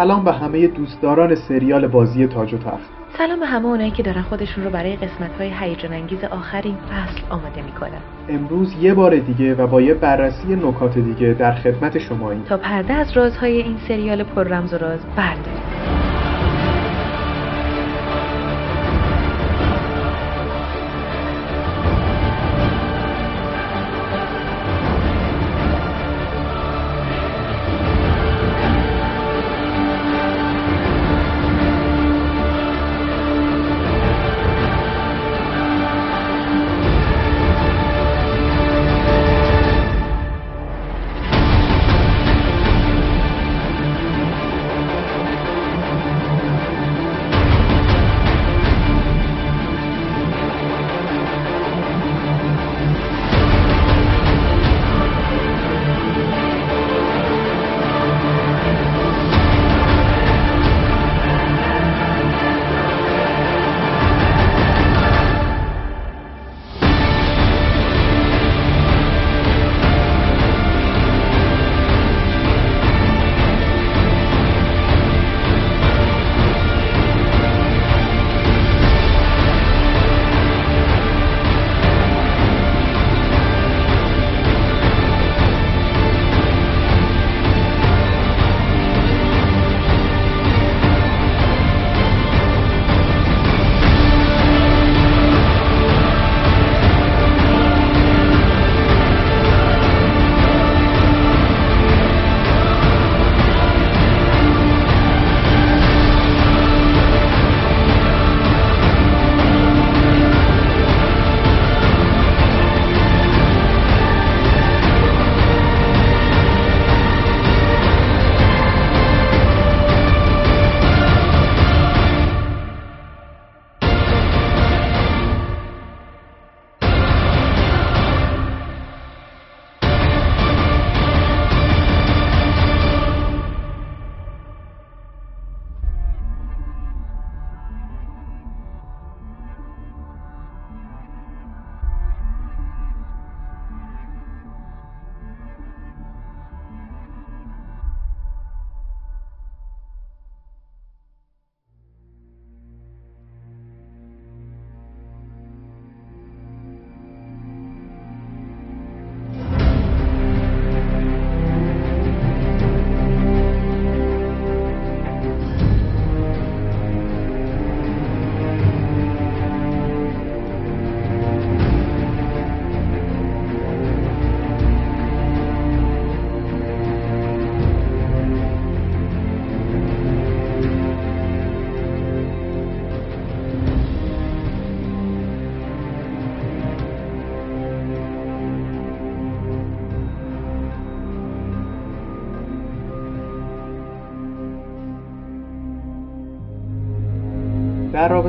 سلام به همه دوستداران سریال بازی تاج و تخت. سلام به همه اونایی که دارن خودشون رو برای قسمت های هیجان انگیز آخر این فصل آماده می‌کنن. امروز یه بار دیگه و با یه بررسی نکات دیگه در خدمت شماییم تا پرده از رازهای این سریال پر رمز و راز برداریم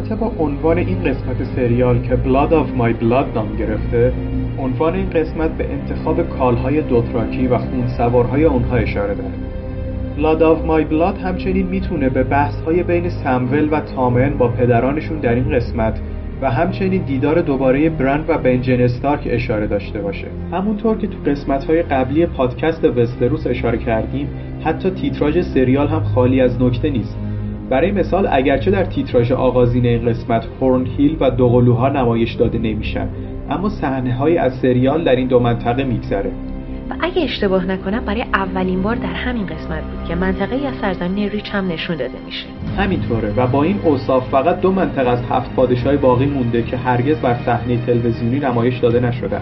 رابطه با عنوان این قسمت سریال که Blood of My Blood نام گرفته عنوان این قسمت به انتخاب کالهای دوتراکی و خونسوارهای اونها اشاره داره. Blood of My Blood همچنین می‌تونه به بحثهای بین سمول و تامن با پدرانشون در این قسمت و همچنین دیدار دوباره برند و بنجن استارک اشاره داشته باشه. همونطور که تو قسمت های قبلی پادکست وستروس اشاره کردیم حتی تیتراژ سریال هم خالی از نکته نیست. برای مثال اگرچه در تیتراژ آغازین این قسمت هورن هیل و دوقلوها نمایش داده نمیشن اما صحنه های از سریال در این دو منطقه میگذره. و اگه اشتباه نکنم برای اولین بار در همین قسمت بود که منطقه از سرزمین ریچ هم نشون داده میشه. همینطوره و با این اوصاف فقط دو منطقه از هفت پادشاه باقی مونده که هرگز بر صحنه تلویزیونی نمایش داده نشدن.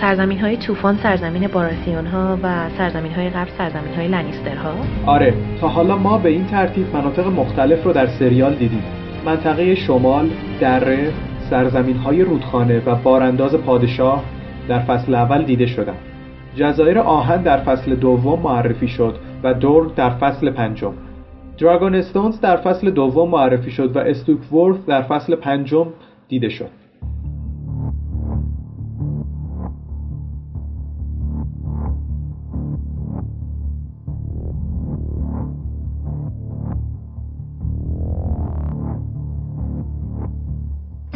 سرزمین های طوفان سرزمین باراسیون ها و سرزمین های قبل سرزمین های لنیستر ها آره تا حالا ما به این ترتیب مناطق مختلف رو در سریال دیدیم. منطقه شمال دره سرزمین های رودخانه و بارانداز پادشاه در فصل اول دیده شدن. جزایر آهن در فصل دوم معرفی شد و دور در فصل پنجم. دراگون استونز در فصل دوم معرفی شد و استوکورث در فصل پنجم دیده شد.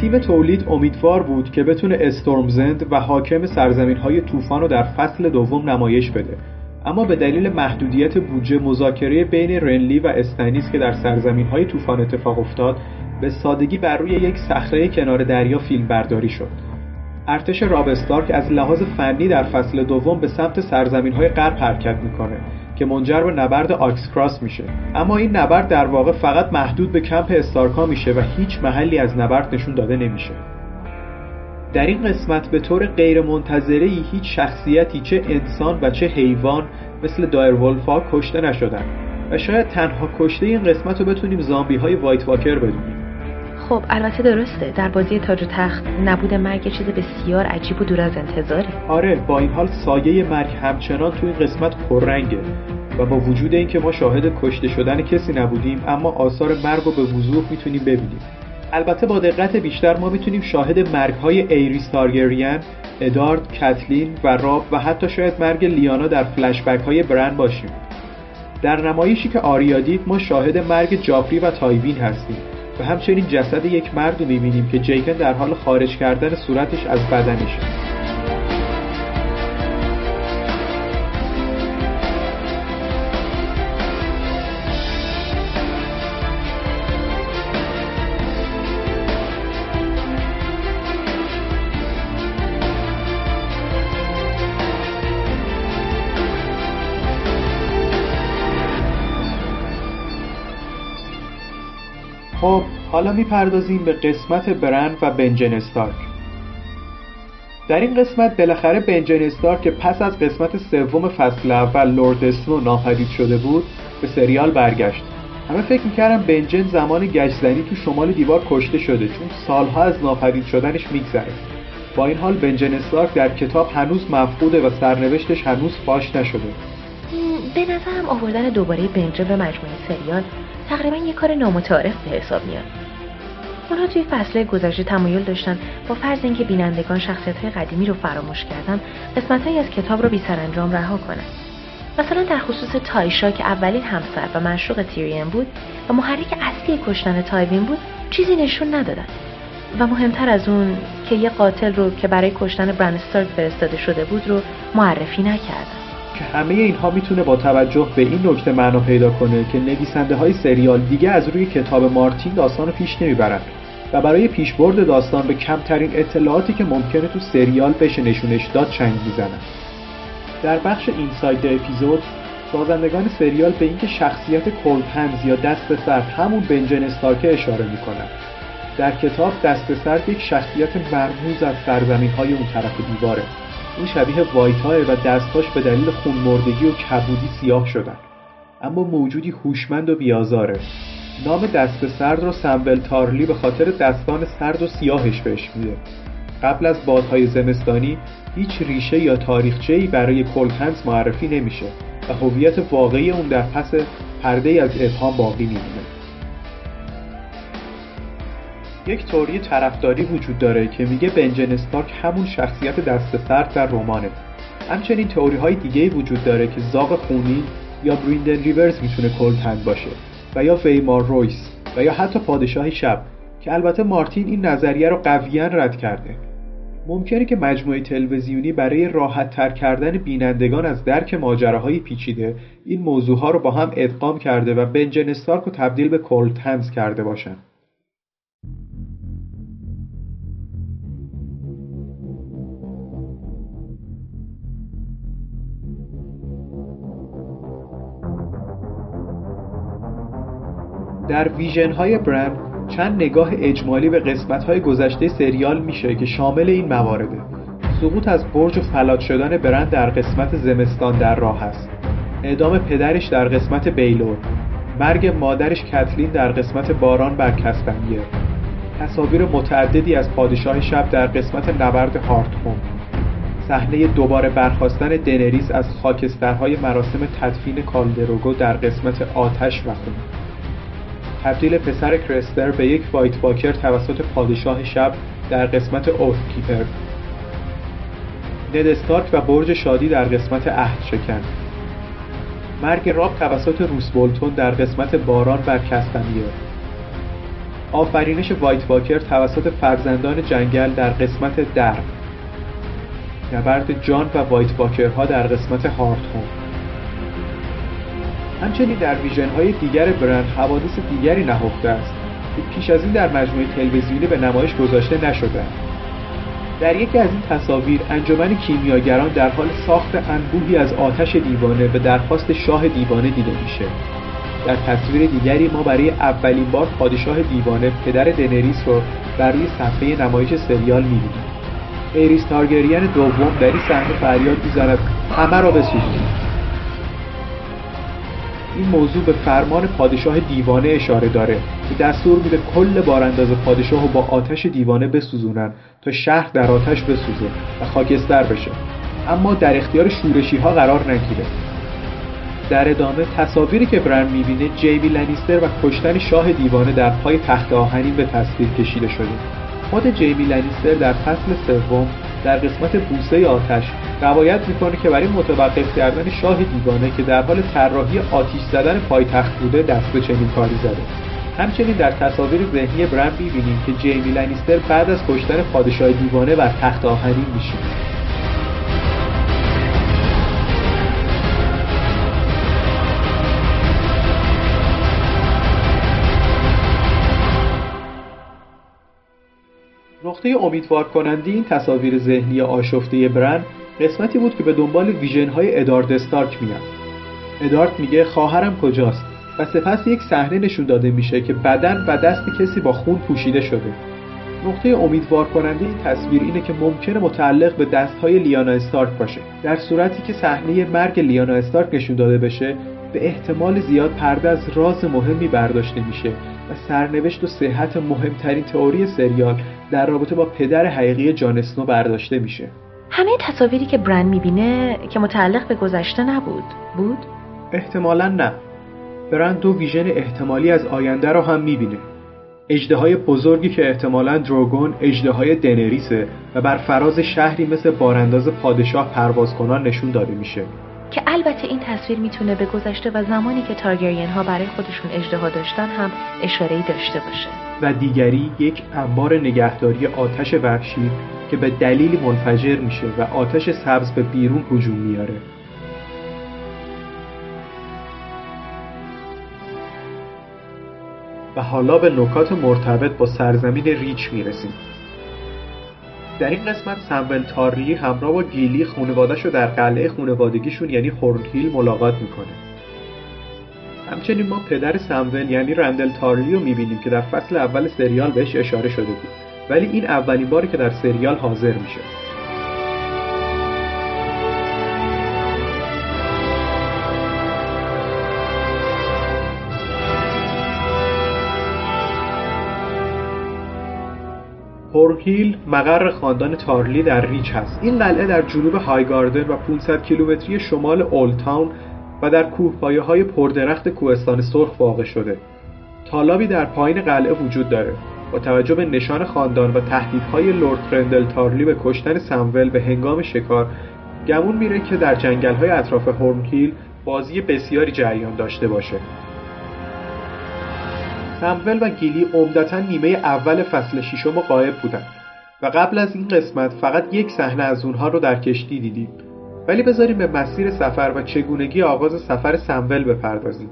تیم تولید امیدوار بود که بتونه استورمزاند و حاکم سرزمین های طوفان رو در فصل دوم نمایش بده. اما به دلیل محدودیت بودجه مذاکره بین رنلی و استنیس که در سرزمین های طوفان اتفاق افتاد به سادگی بر روی یک صخره کنار دریا فیلم برداری شد. ارتش راب استارک از لحاظ فنی در فصل دوم به سمت سرزمین های غرب حرکت می‌کنه. که منجر به نبرد آکس کراس میشه. اما این نبرد در واقع فقط محدود به کمپ استارکا میشه و هیچ محلی از نبرد نشون داده نمیشه. در این قسمت به طور غیر منتظره هیچ شخصیتی چه انسان و چه حیوان مثل دایرولفا کشته نشدن. و شاید تنها کشته این قسمت رو بتونیم زامبی های وایت واکر بدونیم. خب البته درسته. در بازی تاج و تخت نبود مرگ چیز بسیار عجیب و دور از انتظاری آره با این حال سایه مرگ همچنان تو این قسمت پررنگه و با وجود اینکه ما شاهد کشته شدن کسی نبودیم اما آثار مرگ رو به وضوح می‌تونیم ببینیم. البته با دقت بیشتر ما می‌تونیم شاهد مرگ های ایریس تارگریان، ادارد، کتلین و راب و حتی شاید مرگ لیانا در فلشبک های برن باشیم. در نمایشی که آریا دید ما شاهد مرگ جافری و تایوین هستیم. و همچنین جسد یک مرد رو می‌بینیم که جیکن در حال خارج کردن صورتش از بدنشه حالا می‌پردازیم به قسمت برن و بنجن استارک. در این قسمت بالاخره بنجن استارک که پس از قسمت سوم فصل اول لورد اسنو ناپدید شده بود به سریال برگشت. همه فکر می‌کردم بنجن زمان گشتزنی تو شمال دیوار کشته شده چون سالها از ناپدید شدنش میگذره با این حال بنجن استارک در کتاب هنوز مفقوده و سرنوشتش هنوز فاش نشده. به نظرم آوردن دوباره بنجن به مجموعه سریال تقریبا یه کار نامتعارف به حساب میاد. اونا توی فصل گذشته تمایل داشتن با فرض اینکه بینندگان شخصیت های قدیمی رو فراموش کردن قسمت از کتاب رو بی سرانجام رها کنن. مثلا در خصوص تایشا که اولین همسر و مشروق تیرین بود و محرک اصلی کشتن تایوین بود چیزی نشون ندادن. و مهمتر از اون که یه قاتل رو که برای کشتن برنستارک فرستاده شده بود رو معرفی نکردن. که همه اینها می‌تونه با توجه به این نکته معنا پیدا کنه که نویسنده های سریال دیگه از روی کتاب مارتین داستان رو پیش نمی‌برن و برای پیشبرد داستان به کمترین اطلاعاتی که ممکنه تو سریال بشه نشونش داد چنگ می‌زنن. در بخش اینساید اپیزود سازندگان سریال به اینکه شخصیت کلپنز یا دست سرد همون بنجن استارکه اشاره می‌کنن. در کتاب دست سرد یک شخصیت مرموز از سرزمین های اون طرف دیواره. این شبیه وایتاه و دستاش به دلیل خونمردگی و کبودی سیاه شدن. اما موجودی هوشمند و بیازاره نام دست سرد رو سمبل تارلی به خاطر دستان سرد و سیاهش بهش میده. قبل از بادهای زمستانی هیچ ریشه یا تاریخچه‌ای برای کلکنز معرفی نمیشه و هویت واقعی اون در پس پرده از ابهام باقی میمونه. یک توری طرفداری وجود داره که میگه بنجن استارک همون شخصیت دست سرد در رمانه. همچنین تئوری های دیگه وجود داره که زاغ خونی یا بریندن ریورز می‌تونه کلتند باشه و یا ویمار رویس و یا حتی پادشاه شب که البته مارتین این نظریه رو قویا رد کرده. ممکنه که مجموعه تلویزیونی برای راحت تر کردن بینندگان از درک ماجراهای پیچیده این موضوع ها رو با هم ادغام کرده و بنجن استارک رو تبدیل به کلتنز کرده باشن. در ویژن های برند چند نگاه اجمالی به قسمت های گذشته سریال میشه که شامل این موارده. سقوط از برج و فلات شدن برند در قسمت زمستان در راه است. اعدام پدرش در قسمت بیلور. مرگ مادرش کتلین در قسمت باران بر کسپنیه تصاویر متعددی از پادشاه شب در قسمت نبرد هارتخون صحنه دوباره برخواستن دنریس از خاکسترهای مراسم تدفین کالدروگو در قسمت آتش و خون. تبدیل پسر کرستر به یک White Walker توسط پادشاه شب در قسمت Oathkeeper. ند استارک و برج شادی در قسمت عهد شکن مرگ راب توسط روس بولتون در قسمت باران بر کستمیر آفرینش White Walker توسط فرزندان جنگل در قسمت در نبرد جان و White Walker ها در قسمت هاردهوم همچنین در ویژن های دیگر برند حوادث دیگری نهفته است که پیش از این در مجموعه تلویزیونی به نمایش گذاشته نشده. در یکی از این تصاویر انجمن کیمیاگران در حال ساخت انبوهی از آتش دیوانه به درخواست شاه دیوانه دیده میشه. در تصویر دیگری ما برای اولین بار پادشاه دیوانه پدر دنریس رو بر روی صفحه نمایش سریال می‌بینیم. ایریس تارگریان دوم در این صحنه فریاد می‌زند همه را بسوزونید این موضوع به فرمان پادشاه دیوانه اشاره داره که دستور میده کل بارانداز پادشاه رو با آتش دیوانه بسوزونن تا شهر در آتش بسوزه و خاکستر بشه. اما در اختیار شورشی ها قرار نگیره. در ادامه تصاویری که برن می‌بینه جیمی لنیستر و کشتن شاه دیوانه در پای تخت آهنین به تصویر کشیده شده. خود جیمی لنیستر در فصل سوم در قسمت بوسه آتش روایت می‌کنه که برای متوقف کردن شاه دیوانه که در حال طراحی آتیش زدن پایتخت بوده دست به چنین کاری زده. همچنین در تصاویر ذهنی برند می‌بینیم که جیمی لنیستر بعد از کشتن پادشاه دیوانه بر تخت آهنین میشینه. نقطه امیدوار کننده این تصاویر ذهنی آشفته برن قسمتی بود که به دنبال ویژن های ادارد استارک میاد. ادارد میگه خواهرم کجاست و سپس یک صحنه نشون داده میشه که بدن و دست کسی با خون پوشیده شده. نقطه امیدوار کننده این تصویر اینه که ممکنه متعلق به دست های لیانا استارک باشه. در صورتی که صحنه مرگ لیانا استارک نشون داده بشه به احتمال زیاد پرده از راز مهمی برداشته میشه و سرنوشت و صحت مهمترین تئوری سریال در رابطه با پدر حقیقی جان اسنو برداشته میشه. همه تصاویری که برند می‌بینه که متعلق به گذشته نبود. بود؟ احتمالا نه. برند دو ویژن احتمالی از آینده رو هم می‌بینه. اجده های بزرگی که احتمالا دروگون اجده های دنریسه و بر فراز شهری مثل بارانداز پادشاه پرواز کنان نشون داده میشه. که البته این تصویر می‌تونه به گذشته و زمانی که تارگرین ها برای خودشون اجدها داشتن هم اشاره داشته باشه. و دیگری یک انبار نگهداری آتش وحشی که به دلیلی منفجر میشه و آتش سبز به بیرون هجوم میاره. و حالا به نکات مرتبط با سرزمین ریچ می‌رسیم. در این قسمت سمول تارلی همراه با گیلی خانوادهش رو در قلعه خانوادگیشون یعنی هورنهیل ملاقات می‌کنه. همچنین ما پدر سمول یعنی رندل تارلی رو می‌بینیم که در فصل اول سریال بهش اشاره شده بود. ولی این اولین باری که در سریال حاضر میشه. هورنهیل مقر خاندان تارلی در ریچ هست. این قلعه در جنوب هایگاردن و 500 کیلومتری شمال اولتاون و در کوهپایه های پردرخت کوهستان سرخ واقع شده. تالابی در پایین قلعه وجود داره. با توجه به نشان خاندان و تهدیدهای لورد فرندل تارلی به کشتن سمول به هنگام شکار گمون میره که در جنگل اطراف هورنهیل بازی بسیاری جریان داشته باشه. سمول و گیلی عمدتا نیمه اول فصل ششم قایب بودند و قبل از این قسمت فقط یک صحنه از اونها رو در کشتی دیدیم. ولی بذاریم به مسیر سفر و چگونگی آغاز سفر سمول بپردازیم.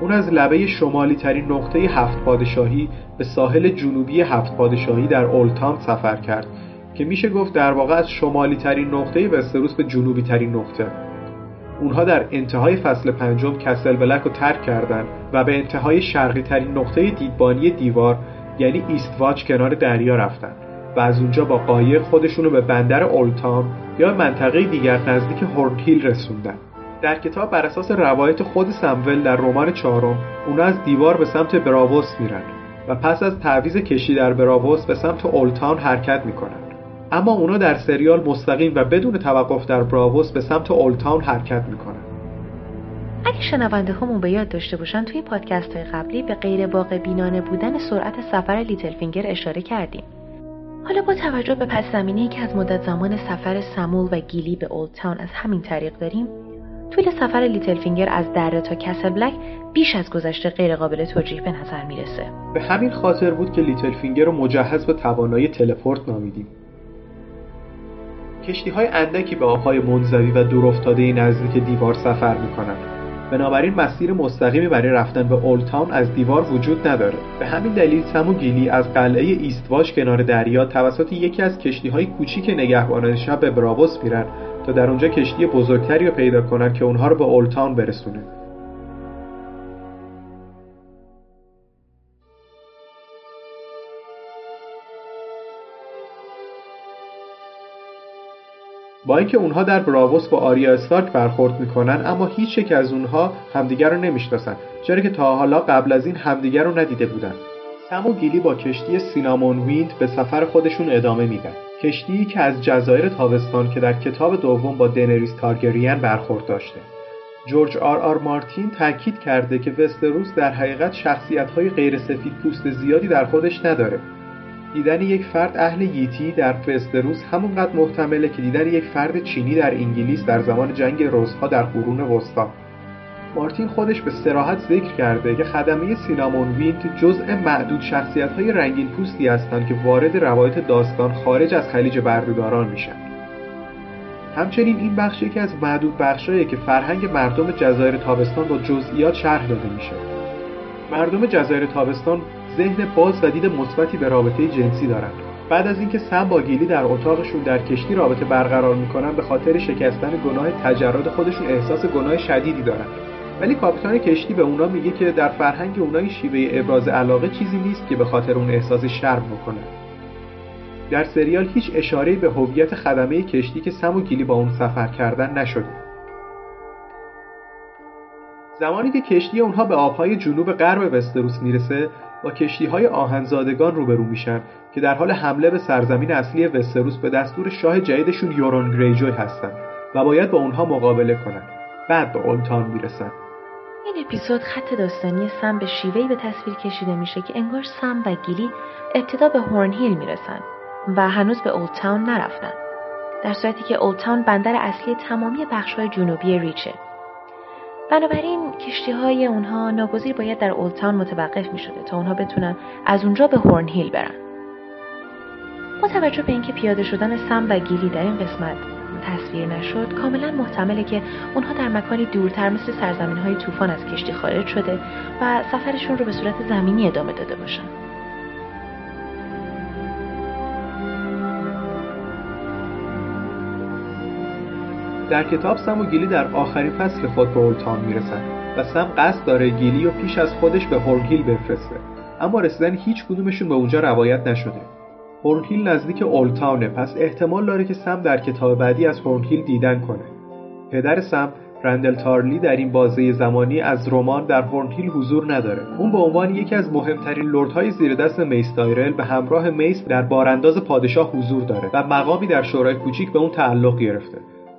اون از لبه شمالی ترین نقطه هفت پادشاهی به ساحل جنوبی هفت پادشاهی در اولتام سفر کرد که میشه گفت در واقع از شمالی ترین نقطه وستروس به جنوبی ترین نقطه. اونها در انتهای فصل پنجم کسل بلک رو ترک کردند و به انتهای شرقی ترین نقطه دیدبانی دیوار یعنی ایست واچ کنار دریا رفتن. و از اونجا با قایق خودشون رو به بندر اولتام یا منطقه دیگر نزدیک هورنهیل رسوندن. در کتاب بر اساس روایت خود سمول در رمان چهارم اونا از دیوار به سمت براووس میرن و پس از تعویز کشی در براووس به سمت اولتان حرکت می‌کنن. اما اونا در سریال مستقیم و بدون توقف در براووس به سمت اولتاون حرکت می‌کنن. اگه شنونده همون به یاد داشته باشن توی پادکست های قبلی به غیر واقع بینانه بودن سرعت سفر لیتل فینگر اشاره کردیم. حالا با توجه به پس زمینه که از مدت زمان سفر سمول و گیلی به اولد تاون از همین طریق داریم طول سفر لیتل فینگر از دره تا کسل بلک بیش از گذشته غیر قابل توجیه به نظر می‌رسه. به همین خاطر بود که لیتل فینگر رو مجهز به توانایی teleport نامیدیم. کشتی های اندکی به آبهای منزوی و دورافتاده نزدیک دیوار سفر می کنند بنابراین مسیر مستقیمی برای رفتن به اولد تاون از دیوار وجود نداره. به همین دلیل سم و گیلی از قلعه ایستواش کنار دریا توسط یکی از کشتی های کوچیک نگهبانان شب به براوس میرن تا در اونجا کشتی بزرگتری رو پیدا کنن که اونها رو به اولتاون برسونه. با اینکه اونها در براووس با آریا استارک برخورد می‌کنن اما هیچ یک از اونها همدیگر رو نمی‌شناسن چرا که تا حالا قبل از این همدیگر رو ندیده بودن. سم و گیلی با کشتی سینامون ویند به سفر خودشون ادامه میدن. کشتی که از جزایر تابستان که در کتاب دوم با دنریس تارگریان برخورد داشته. جورج آر آر مارتین تاکید کرده که وستروس در حقیقت شخصیت های غیر سفید پوست زیادی در خودش نداره. دیدن یک فرد اهل ییتی در وستروس همونقدر محتمله که دیدن یک فرد چینی در انگلیس در زمان جنگ رزها در قرون وسطا. مارتین خودش به صراحت ذکر کرده که خدمه سینامون ویند جزء معدود شخصیت های رنگین پوستی هستند که وارد روایت داستان خارج از خلیج برده‌داران میشن. همچنین این بخش یکی از معدود بخشاییه که فرهنگ مردم جزایر تابستان با جزئیات شرح داده میشه. مردم جزایر تابستان ذهن باز و دید مثبتی به رابطه جنسی دارند بعد از اینکه سم با گیلی در اتاقشون در کشتی رابطه برقرار می‌کنن به خاطر شکستن گناه تجرد خودشون احساس گناه شدیدی دارن ولی کاپیتان کشتی به اونا میگه که در فرهنگ اونا این شیوه ابراز علاقه چیزی نیست که به خاطر اون احساس شرم بکنه. در سریال هیچ اشاره به هویت خدمه کشتی که سم و گیلی با اون سفر کردن نشده. زمانی که کشتی اونها به آبهای جنوب غرب وستروس می‌رسه با کشتی های آهنزادگان روبرو میشن که در حال حمله به سرزمین اصلی وستروس به دستور شاه جدیدشون یورون گریجوی هستن و باید با اونها مقابله کنن. بعد به اولتان می‌رسن. این اپیزود خط داستانی سم به شیوهی به تصویر کشیده میشه که انگار سم و گیلی ابتدا به هورن هیل می‌رسن و هنوز به اولتاون نرفتن. در صورتی که اولتاون بندر اصلی تمامی بخشهای جنوبی ریچه. بنابراین کشتی های اونها ناگزیر باید در اولتاون متوقف می شده تا اونها بتونن از اونجا به هورن هیل برن. با توجه به اینکه پیاده شدن سم و گیلی در این قسمت تصویر نشد کاملا محتمله که اونها در مکانی دورتر مثل سرزمین های طوفان از کشتی خارج شده و سفرشون رو به صورت زمینی ادامه داده باشن. در کتاب سم و گیلی در آخرین فصل خود به اولتان می‌رسن و سم قصد داره گیلی و پیش از خودش به هورنهیل بفرسته. اما رسیدن هیچ کدومشون به اونجا روایت نشده. هورنهیل نزدیک اولتاونه پس احتمال داره که سم در کتاب بعدی از هورنهیل دیدن کنه. پدر سم رندل تارلی در این بازه زمانی از رمان در هورنهیل حضور نداره. اون به عنوان یکی از مهمترین لردهای زیر دست میس دایرل به همراه میس در بارانداز پادشاه حضور داره و مقامی در شورای کوچیک به اون تعلق گرفته.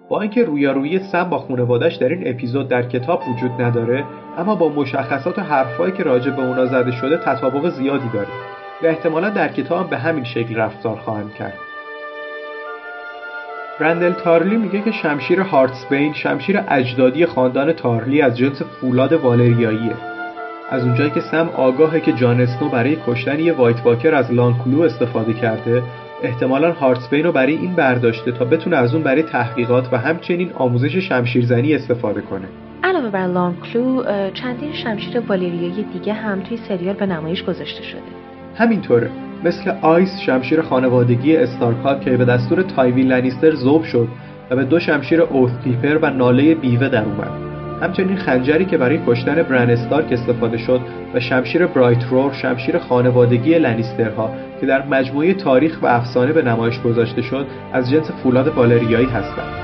با اینکه رویارویی سم با خانوادش در این اپیزود در کتاب وجود نداره اما با مشخصات و حرفهایی که راجع به اونا زده شده تطابق زیادی داره و احتمالا در کتاب به همین شکل رفتار خواهند کرد. رندل تارلی میگه که شمشیر هارتسبین شمشیر اجدادی خاندان تارلی از جنس فولاد والریاییه. از اونجایی که سم آگاهه که جان اسنو برای کشتن یه وایت واکر از لانکلو استفاده کرده احتمالا هارتسبین رو برای این برداشته تا بتونه از اون برای تحقیقات و همچنین آموزش شمشیرزنی استفاده کنه. علاوه بر لانکلو چندین شمشیر والیریایی دیگه هم توی سریال به نمایش گذاشته شده. همینطوره. مثل آیس شمشیر خانوادگی استارک‌ها که به دستور تایوین لنیستر ذوب شد و به دو شمشیر اوث و ناله بیوه در اومد. همچنین خنجری که برای کشتن برن استارک استفاده شد و شمشیر برایت رور شمشیر خانوادگی لنیسترها که در مجموعه تاریخ و افسانه به نمایش گذاشته شد از جنس فولاد والریایی هستند.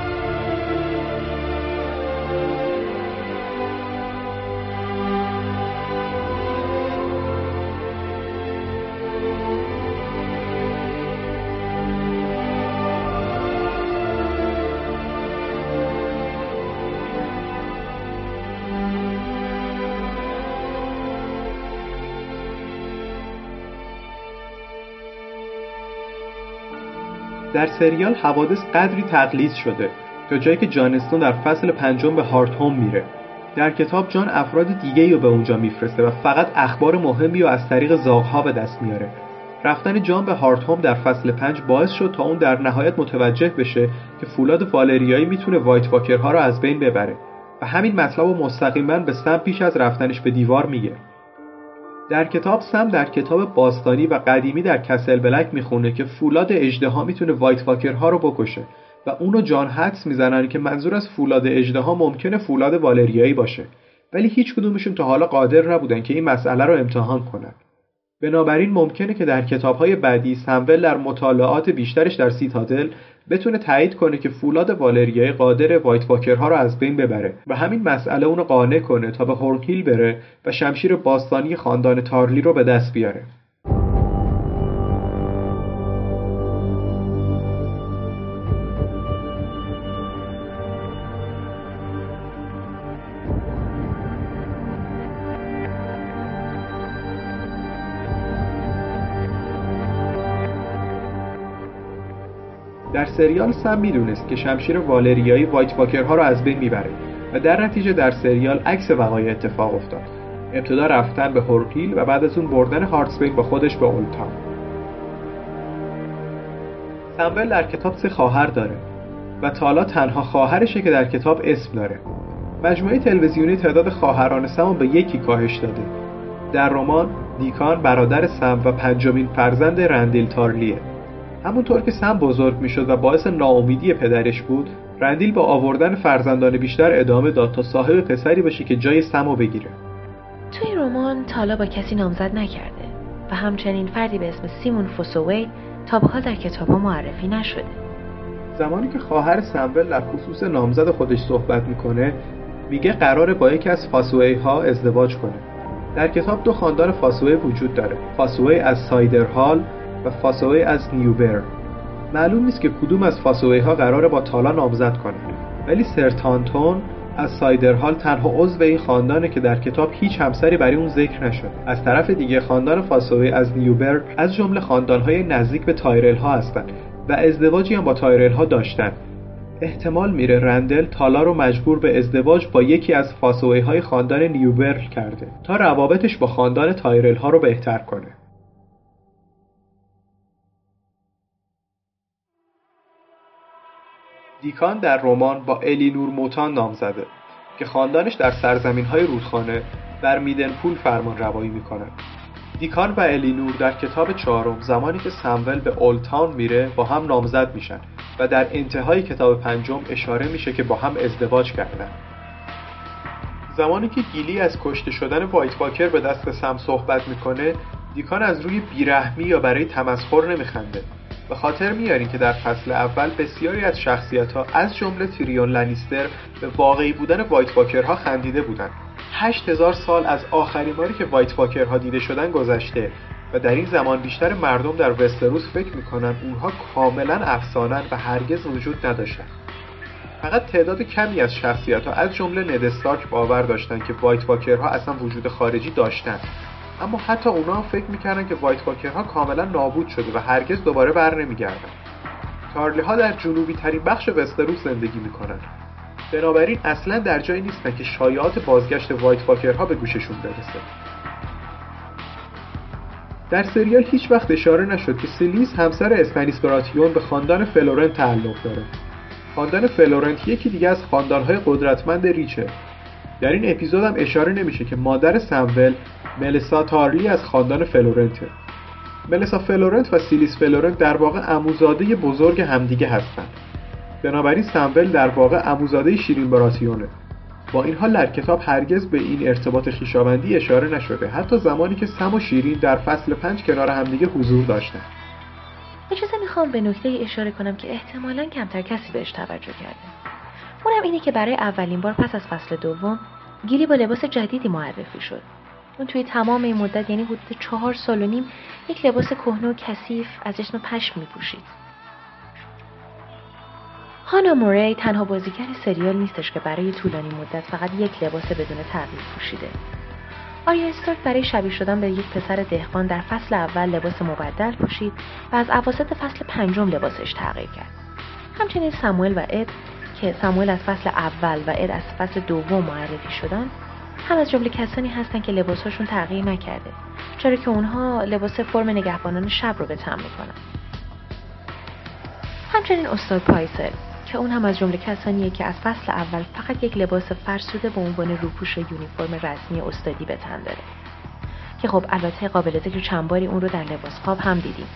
در سریال حوادث قدری تقلیص شده تا جایی که جانستون در فصل پنجم به هارت هوم میره. در کتاب جان افراد دیگه رو به اونجا میفرسته و فقط اخبار مهمی رو از طریق زاغها به دست میاره. رفتن جان به هارت هوم در فصل پنج باعث شد تا اون در نهایت متوجه بشه که فولاد والریایی می‌تونه وایت واکرها رو از بین ببره و همین مطلب و مستقیما به سم پیش از رفتنش به دیوار میگه. در کتاب سم در کتاب باستانی و قدیمی در کسل بلک می‌خونه که فولاد اجدها می‌تونه وایت واکرها رو بکشه و اونو جان حدس می‌زنن که منظور از فولاد اجدها ممکنه فولاد والریایی باشه. ولی هیچ کدومشون تا حالا قادر نبودن که این مسئله رو امتحان کنن. بنابراین ممکنه که در کتابهای بعدی سمول در مطالعات بیشترش در سیتادل بتونه تایید کنه که فولاد والریای قادر وایت واکرها رو از بین ببره و همین مسئله اونو قانع کنه تا به هورکیل بره و شمشیر باستانی خاندان تارلی رو به دست بیاره. در سریال سم می‌دونست که شمشیر والریایی وایت واکرها رو از بین می‌بره و در نتیجه در سریال عکس وقایع اتفاق افتاد. ابتدا رفتن به هورکیل و بعد از اون بردن هارتسبین با خودش به اولتان سمول در کتاب سه خواهر داره و تالا تنها خواهرشه که در کتاب اسم داره. مجموعه تلویزیونی تعداد خواهران سم به یکی کاهش داده. در رمان دیکان برادر سم و پنجمین فرزند رندیل تارلیه. همونطور که سم بزرگ می‌شد و باعث ناامیدی پدرش بود رندیل با آوردن فرزندان بیشتر ادامه داد تا صاحب پسری بشه که جای سمو بگیره. توی رمان تالا با کسی نامزد نکرده و همچنین فردی به اسم سیمون فوسووی تا به حال در کتاب معرفی نشده. زمانی که خواهر سمول در خصوص نامزد خودش صحبت می‌کنه میگه قراره با یکی از فاسوی ها ازدواج کنه. در کتاب دو خاندان فاسوی وجود داره. فاسوی از سایدرهال و فاسوی از نیوبرل. معلوم نیست که کدوم از فاسوی ها قراره با تالا نامزد کنه. ولی سر تانتون از سایدرهال تنها عضو این خاندانه که در کتاب هیچ همسری برای اون ذکر نشده. از طرف دیگه خاندان فاسوی از نیوبرل از جمله خاندانهای نزدیک به تایرل ها هستند و ازدواجی هم با تایرل ها داشتن احتمال میره رندل تالا رو مجبور به ازدواج با یکی از فاسوی های خاندان نیوبرل کرده تا روابطش با خاندان تایرل ها رو بهتر کنه. دیکان در رمان با الینور موتان نام زده که خاندانش در سرزمین های رودخانه در میدنپول فرمان روایی می‌کنه. دیکان و الینور در کتاب چهارم زمانی که سمول به اولتاون میره با هم نامزد میشن و در انتهای کتاب پنجم اشاره میشه که با هم ازدواج کردن. زمانی که گیلی از کشته شدن وایت واکر به دست سم صحبت می‌کنه دیکان از روی بیرحمی یا برای تمسخر نمیخنده. به خاطر میارین که در فصل اول بسیاری از شخصیت ها از جمله تیریون لنیستر به واقعی بودن وایت واکرها خندیده بودند. 8000 سال از آخرین باری که وایت واکرها دیده شدن گذشته و در این زمان بیشتر مردم در وستروس فکر می‌کنن اونها کاملا افسانن و هرگز وجود نداشتن فقط تعداد کمی از شخصیت ها از جمله ند استارک باور داشتند که وایت واکرها اصلا وجود خارجی داشتند اما حتی اونا هم فکر می‌کردن که وایت واکرها کاملا نابود شده و هرگز دوباره بر نمیگردن. تارلی ها در جنوبی ترین بخش وستروس زندگی می‌کنن. بنابراین اصلا در جایی نیستن که شایعات بازگشت وایت واکرها به گوششون برسه. در سریال هیچ وقت اشاره نشد که سیلیس همسر استنیس براتیون به خاندان فلورنت تعلق داره. خاندان فلورنت یکی دیگه از خاندانهای قدرتمند ریچه در این اپیزود هم اشاره نمیشه که مادر سمول ملسا تارلی از خاندان فلورنته ملسا فلورنت و سیلیس فلورنت در واقع عموزاده بزرگ همدیگه هستند. بنابراین سمول در واقع عموزاده شیرین براتیونه. با این حال در کتاب هرگز به این ارتباط خویشاوندی اشاره نشده. حتی زمانی که سم و شیرین در فصل پنج کنار همدیگه حضور داشتن اجازه می‌خوام به نکته اشاره کنم که احتمالا کمتر کسی بهش توجه کرده. اونم اینه که برای اولین بار پس از فصل دوم گیلی با لباس جدیدی معرفی شد. اون توی تمام این مدت یعنی حدود چهار سال و نیم یک لباس کهنه و کثیف از جسم پشم میپوشید. هانا موری تنها بازیگر سریال نیستش که برای طولانی مدت فقط یک لباس بدون تغییر پوشیده. آریا استارک برای شبیه شدن به یک پسر دهقان در فصل اول لباس مبدل پوشید و از اواسط فصل پنجم لباسش تغییر کرد. همچنین ساموئل و اد که ساموئل از فصل اول و اد از فصل دوم معرفی شدن هم از جمله کسانی هستند که لباسهاشون تغییر نکرده چرا که اونها لباس فرم نگهبانان شب رو به تن می‌کنن. همچنین استاد پایسل که اون هم از جمله کسانیه که از فصل اول فقط یک لباس فرسوده به عنوان روپوش یونیفرم رسمی استادی به تن داره. که خب البته قابل ذکر چند باری اون رو در لباس خواب هم دیدیم.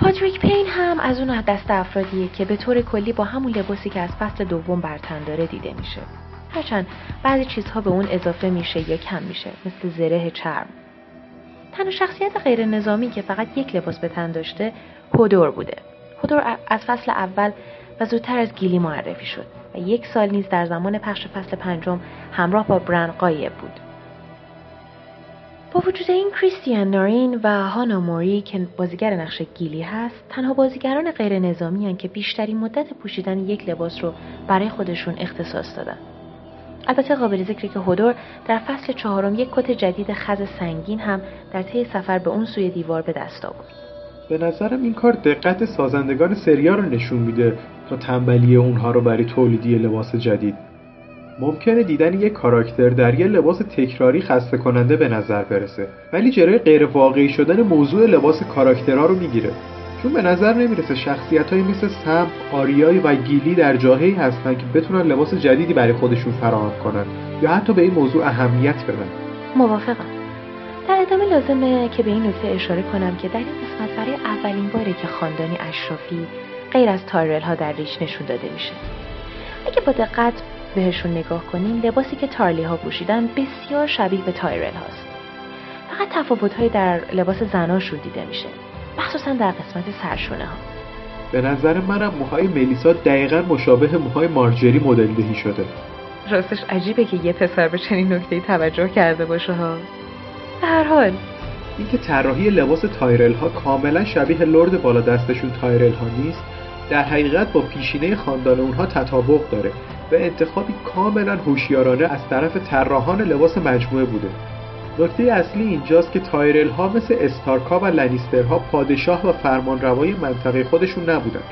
پاتریک پین هم از اون دست افرادیه که به طور کلی با همون لباسی که از فصل دوم برتن داره دیده میشه. هرچند بعضی چیزها به اون اضافه میشه یا کم میشه مثل زره چرم. تنها شخصیت غیر نظامی که فقط یک لباس به تن داشته هودور بوده. هودور از فصل اول و زودتر از گیلی معرفی شد و یک سال نیز در زمان پخش فصل پنجم همراه با برن قایب بود. با وجود این کریستیان نارین و هانا موری که بازیگر نقش گیلی هست تنها بازیگران غیر نظامی هن که بیشترین مدت پوشیدن یک لباس رو برای خودشون اختصاص دادن. البته قابل ذکری که هودور در فصل چهارم یک کت جدید خز سنگین هم در طی سفر به اون سوی دیوار به دست آورد. به نظرم این کار دقت سازندگان سریال رو نشون میده تا تنبلی اونها رو برای تولیدی لباس جدید. ممکنه دیدن یک کاراکتر در یه لباس تکراری خسته کننده به نظر برسه ولی جلوی غیر واقعی شدن موضوع لباس کاراکترها رو می‌گیره. چون به نظر نمی‌رسه شخصیت های مثل سم، آریای و گیلی در جاهایی هستن که بتونن لباس جدیدی برای خودشون فراهم کنن یا حتی به این موضوع اهمیت بدن. موافقم. در ادامه لازمه که به این نکته اشاره کنم که در این قسمت برای اولین باره که خاندانی اشرافی غیر از تایرل ها در ریچ نشون داده میشه. اگه با دقت بهشون نگاه کنیم لباسی که تارلی ها پوشیدن بسیار شبیه به تایرل هاست. فقط تفاوت در لباس زناشون دیده میشه. مخصوصا در قسمت سرشونه ها. به نظر منم موهای ملیسا دقیقا مشابه موهای مارجری مدل دهی شده. راستش عجیبه که یه پسر به چنین نکته توجه کرده باشه ها. به هر حال. اینکه طراحی لباس تارلی ها کاملا شبیه لرد بالا دستشون تایرل ها نیست در حقیقت با پیشینه خاندان اونها تطابق داره. و انتخابی کاملا هوشیارانه از طرف طراحان لباس مجموعه بوده. نکته اصلی اینجاست که تایرل ها مثل استارکا و لنیسترها پادشاه و فرمانروای منطقه خودشون نبودند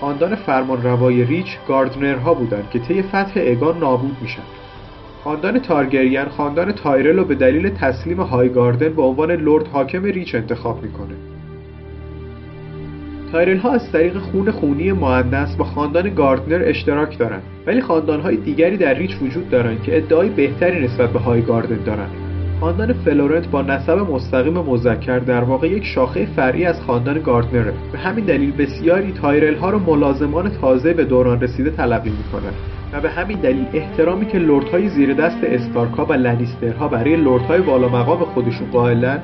خاندان فرمانروای ریچ گاردنرها بودند که طی فتح اگان نابود میشن. خاندان تارگریان خاندان تایرل رو به دلیل تسلیم هایگاردن به عنوان لرد حاکم ریچ انتخاب می‌کنه. تایرل ها از طریق خط خونی مونث با خاندان گاردنر اشتراک دارند. ولی خاندان های دیگری در ریچ وجود دارند که ادعای بهتری نسبت به های گاردن دارند. خاندان فلورنت با نسب مستقیم مذکر در واقع یک شاخه فرعی از خاندان گاردنره به همین دلیل بسیاری تایرل ها را ملازمان تازه به دوران رسیده تلقی می‌کنند. و به همین دلیل احترامی که لردهای زیر دست استارکا و لنیسترها برای لردهای والا مقام خودشون قائلن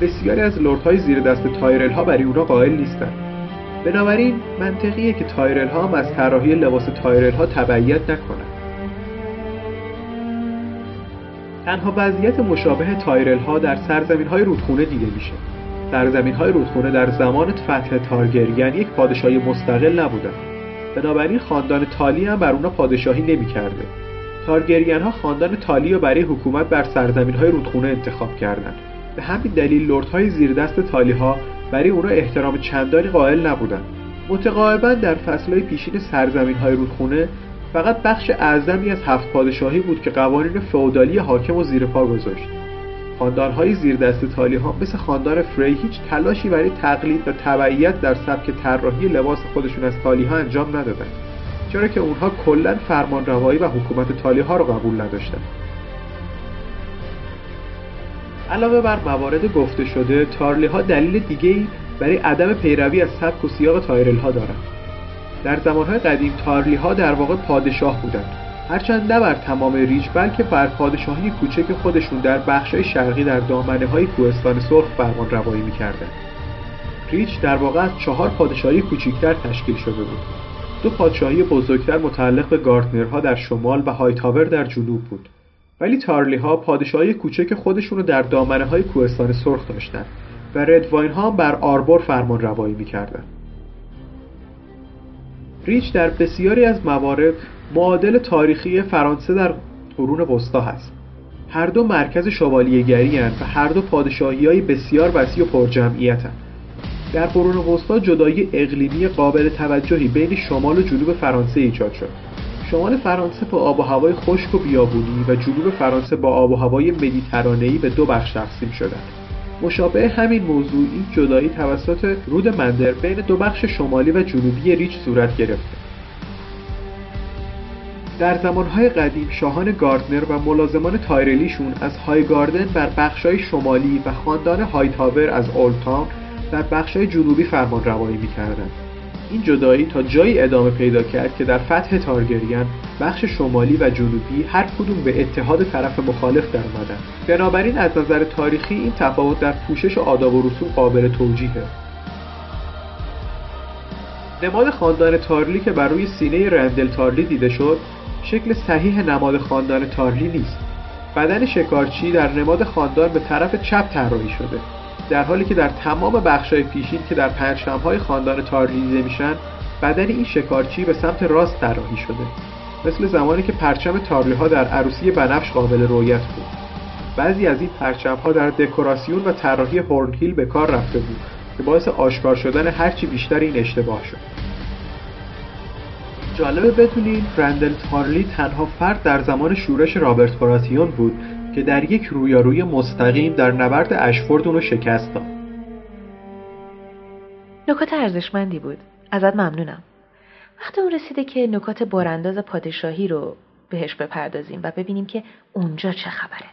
بسیاری از لردهای زیر دست تایرل ها برای اونا قائل نیستند بنابراین منطقیه که تارلی ها هم از طراحی لباس تایرل ها تبعیت نکنند. تنها وضعیت مشابه تایرل ها در سرزمین های رودخونه دیده میشه. سرزمین های رودخونه در زمان فتح تارگریانی یک پادشاهی مستقل نبودن بنابراین خاندان تالی هم بر اونا پادشاهی نمی‌کرده. تارگریان ها خاندان تالی رو برای حکومت بر سرزمین های رودخونه انتخاب کردند. به همین دلیل لردهای زیر دست تالی ها برای اونا احترام چندانی قائل نبودند متقاعبا در فصلهای پیشین سرزمین های رودخونه فقط بخش اعظمی از هفت پادشاهی بود که قوانین فئودالی حاکم و زیر پا گذاشت. خاندانهای زیر دست تالی ها مثل خاندان فری هیچ تلاشی برای تقلید و تبعیت در سبک طراحی لباس خودشون از تالی ها انجام ندادند چرا که اونها کلا فرمان روایی و حکومت تالی ها رو قبول نداشتند علاوه بر موارد گفته شده تارلی ها دلیل دیگه برای عدم پیروی از سبک و سیاق تایرل ها دارند. در زمانهای قدیم تارلی ها در واقع پادشاه بودند. هرچند نه بر تمام ریچ بلکه بر پادشاهی کوچک خودشون در بخشهای شرقی در دامنه های کوهستان سرخ فرمان روایی می‌کردند. ریچ در واقع از چهار پادشاهی کوچکتر تشکیل شده بود. دو پادشاهی بزرگتر متعلق به گاردنرها در شمال و هایتاور در جنوب بود. ولی تارلی ها پادشاهی کوچک خودشون رو در دامنه های کوهستان سرخ داشتند و ردواین ها بر آربور فرمان روایی می‌کردند ریچ در بسیاری از موارد معادل تاریخی فرانسه در قرون وسطا هست. هر دو مرکز شوالیهگری و هر دو پادشاهی های بسیار وسیع و پرجمعیت در قرون وسطا جدایی اقلیمی قابل توجهی بین شمال و جنوب فرانسه ایجاد شد. شمال فرانسه با آب و هوای خشک و بیابونی و جنوب فرانسه با آب و هوای مدیترانه‌ای به دو بخش تقسیم شدند. مشابه همین موضوع این جدایی توسط رود مندر بین دو بخش شمالی و جنوبی ریچ صورت گرفته. در زمانهای قدیم شاهان گاردنر و ملازمان تایرلیشون از های گاردن بر بخشای شمالی و خاندان های تاور از اولتان در بخشای جنوبی فرمان روایی می‌کردند. این جدایی تا جایی ادامه پیدا کرد که در فتح تارگریان بخش شمالی و جنوبی هر کدوم به اتحاد طرف مخالف در اومدن بنابراین از نظر تاریخی این تفاوت در پوشش و آداب و رسوم قابل توجیهه. نماد خاندان تارلی که بر روی سینه رندل تارلی دیده شد شکل صحیح نماد خاندان تارلی نیست. بدن شکارچی در نماد خاندان به طرف چپ طراحی شده. در حالی که در تمام بخشای پیشین که در پرچمهای خاندان تارلی دیده میشن بدن این شکارچی به سمت راست طراحی شده. مثل زمانی که پرچم تارلی ها در عروسی بنفش قابل رویت بود. بعضی از این پرچم ها در دکوراسیون و طراحی هورنهیل به کار رفته بود که باعث آشکار شدن هرچی بیشتر این اشتباه شد. جالبه بدونین رندل تارلی تنها فرد در زمان شورش رابرت براتیون بود که در یک رویاروی مستقیم در نبرد اشفورد اونو شکست داد. نکات ارزشمندی بود. ازت ممنونم. وقتی اون رسیده که نکات بارانداز پادشاهی رو بهش بپردازیم و ببینیم که اونجا چه خبره.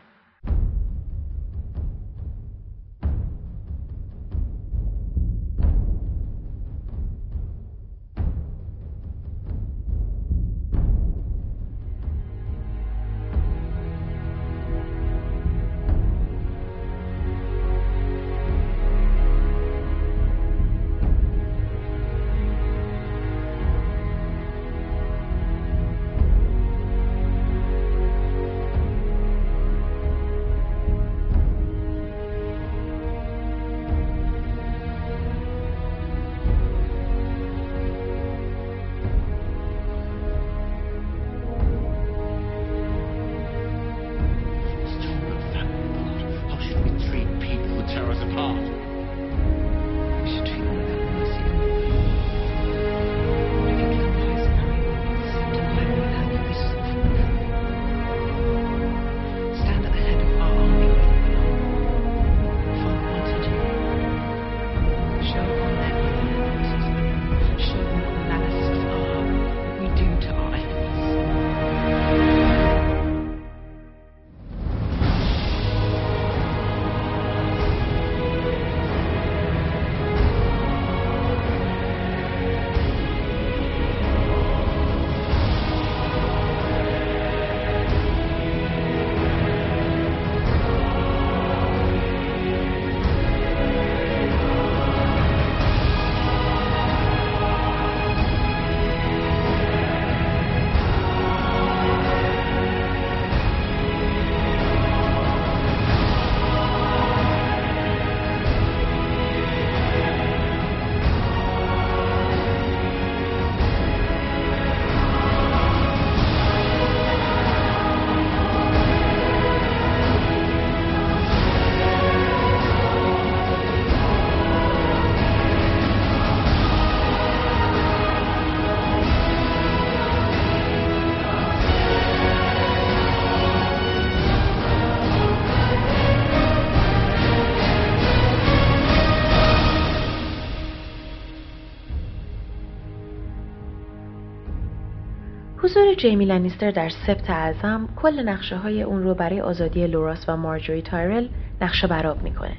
جیمی لنیستر در سپت اعظم کل نقشه های اون رو برای آزادی لوراس و مارجوری تایرل نقش بر آب می‌کنه.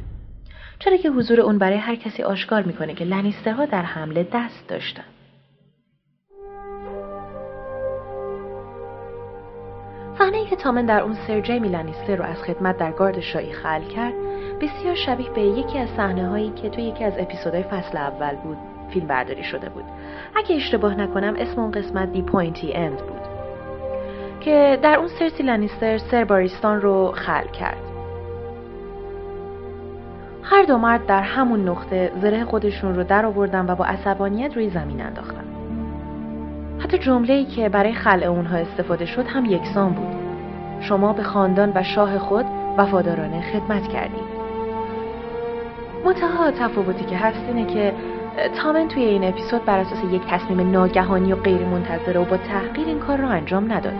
چرا که حضور اون برای هر کسی آشکار می‌کنه که لنیسترها در حمله دست داشتن. صحنه که تامن در اون سر جیمی لنیستر رو از خدمت در گارد شاهی خلع کرد بسیار شبیه به یکی از صحنه هایی که تو یکی از اپیزودهای فصل اول بود فیلم برداری شده بود. اگه اشتباه نکنم اسم اون قسمت دی پوینتی اند بود. که در اون سرسی لنیستر سر باریستان رو خل کرد. هر دو مرد در همون نقطه زره خودشون رو در آوردن و با عصبانیت روی زمین انداختن. حتی جمله که برای خلع اونها استفاده شد هم یکسان بود. شما به خاندان و شاه خود وفادارانه خدمت کردید منتها تفاوتی که هست اینه که تامن توی این اپیزود بر اساس یک تصمیم ناگهانی و غیر منتظره و با تحقیر این کار را انجام نداد.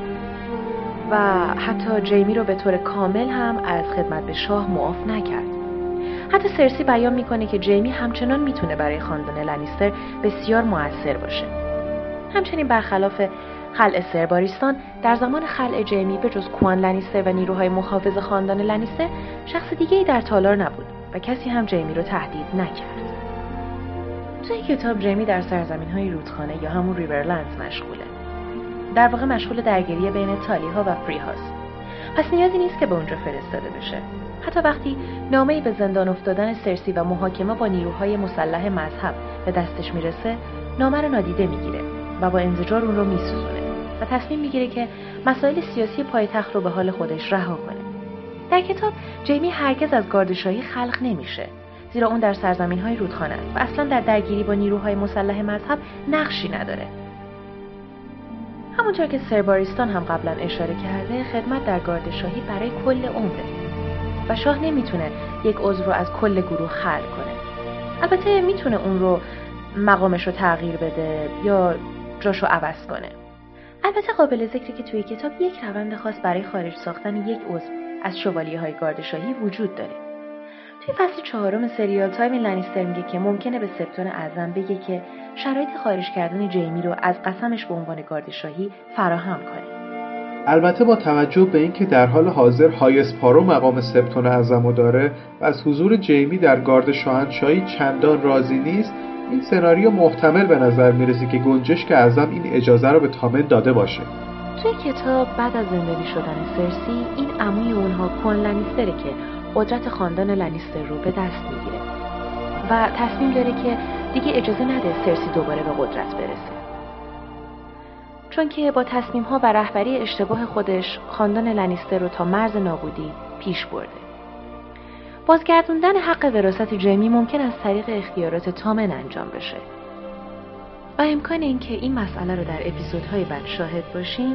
و حتی جیمی رو به طور کامل هم از خدمت به شاه معاف نکرد. حتی سرسی بیان می‌کنه که جیمی همچنان می‌تونه برای خاندان لنیستر بسیار موثر باشه. همچنین برخلاف خلع سرباریستان در زمان خلع جیمی به جز کوان لنیستر و نیروهای محافظ خاندان لنیستر شخص دیگه ای در تالار نبود و کسی هم جیمی رو تهدید نکرد. توی کتاب جیمی در سرزمین های رودخانه یا همون ریورلندز مشغوله. در واقع مشغول درگیری بین تالی ها و فری هاست پس نیازی نیست که به اونجا فرستاده بشه. حتی وقتی نامه‌ای به زندان افتادن سرسی و محاکمه با نیروهای مسلح مذهب به دستش می‌رسه نامه رو نادیده می‌گیره و با انزجار اون رو میسوزونه و تصمیم می‌گیره که مسائل سیاسی پایتخت رو به حال خودش رها کنه. در کتاب جیمی هرگز از گاردشاهی خلق نمیشه. زیرا اون در سرزمین های رودخانه است و اصلا در درگیری با نیروهای مسلح مذهب نقشی نداره. همونطور که سرباریستان هم قبلا اشاره کرده خدمت در گاردشاهی برای کل عمره و شاه نمی‌تونه یک عضو رو از کل گروه خلق کنه. البته می‌تونه اون رو مقامش رو تغییر بده یا جاشو عوض کنه. البته قابل ذکره که توی کتاب یک روند خاص برای خارج ساختن یک عضو از شوالیه های گاردشاهی وجود داره. توی فصل چهارم سریال تایوین لنیستر میگه که ممکنه به سپتون اعظم بگه که شرایط خارج کردن جیمی رو از قسمش به عنوان گاردشاهی فراهم کنه. البته با توجه به اینکه در حال حاضر هایسپارو مقام سپتون اعظم داره و از حضور جیمی در گارد شاهنشاهی چندان راضی نیست این سناریو محتمل به نظر می‌رسه که گنجشک اعظم این اجازه رو به تامن داده باشه. توی کتاب بعد از زندگی شدن سرسی این عموی اونها کون لنیستره که قدرت خاندان لنیستر رو به دست می‌گیره. و تصمیم داره که دیگه اجازه نده سرسی دوباره به قدرت برسه. چون که با تصمیم ها و رهبری اشتباه خودش خاندان لنیستر رو تا مرز نابودی پیش برده. بازگردوندن حق وراست جیمی ممکن از طریق اختیارات تامن انجام بشه. و امکان اینکه این مسئله رو در اپیزودهای بعد شاهد باشیم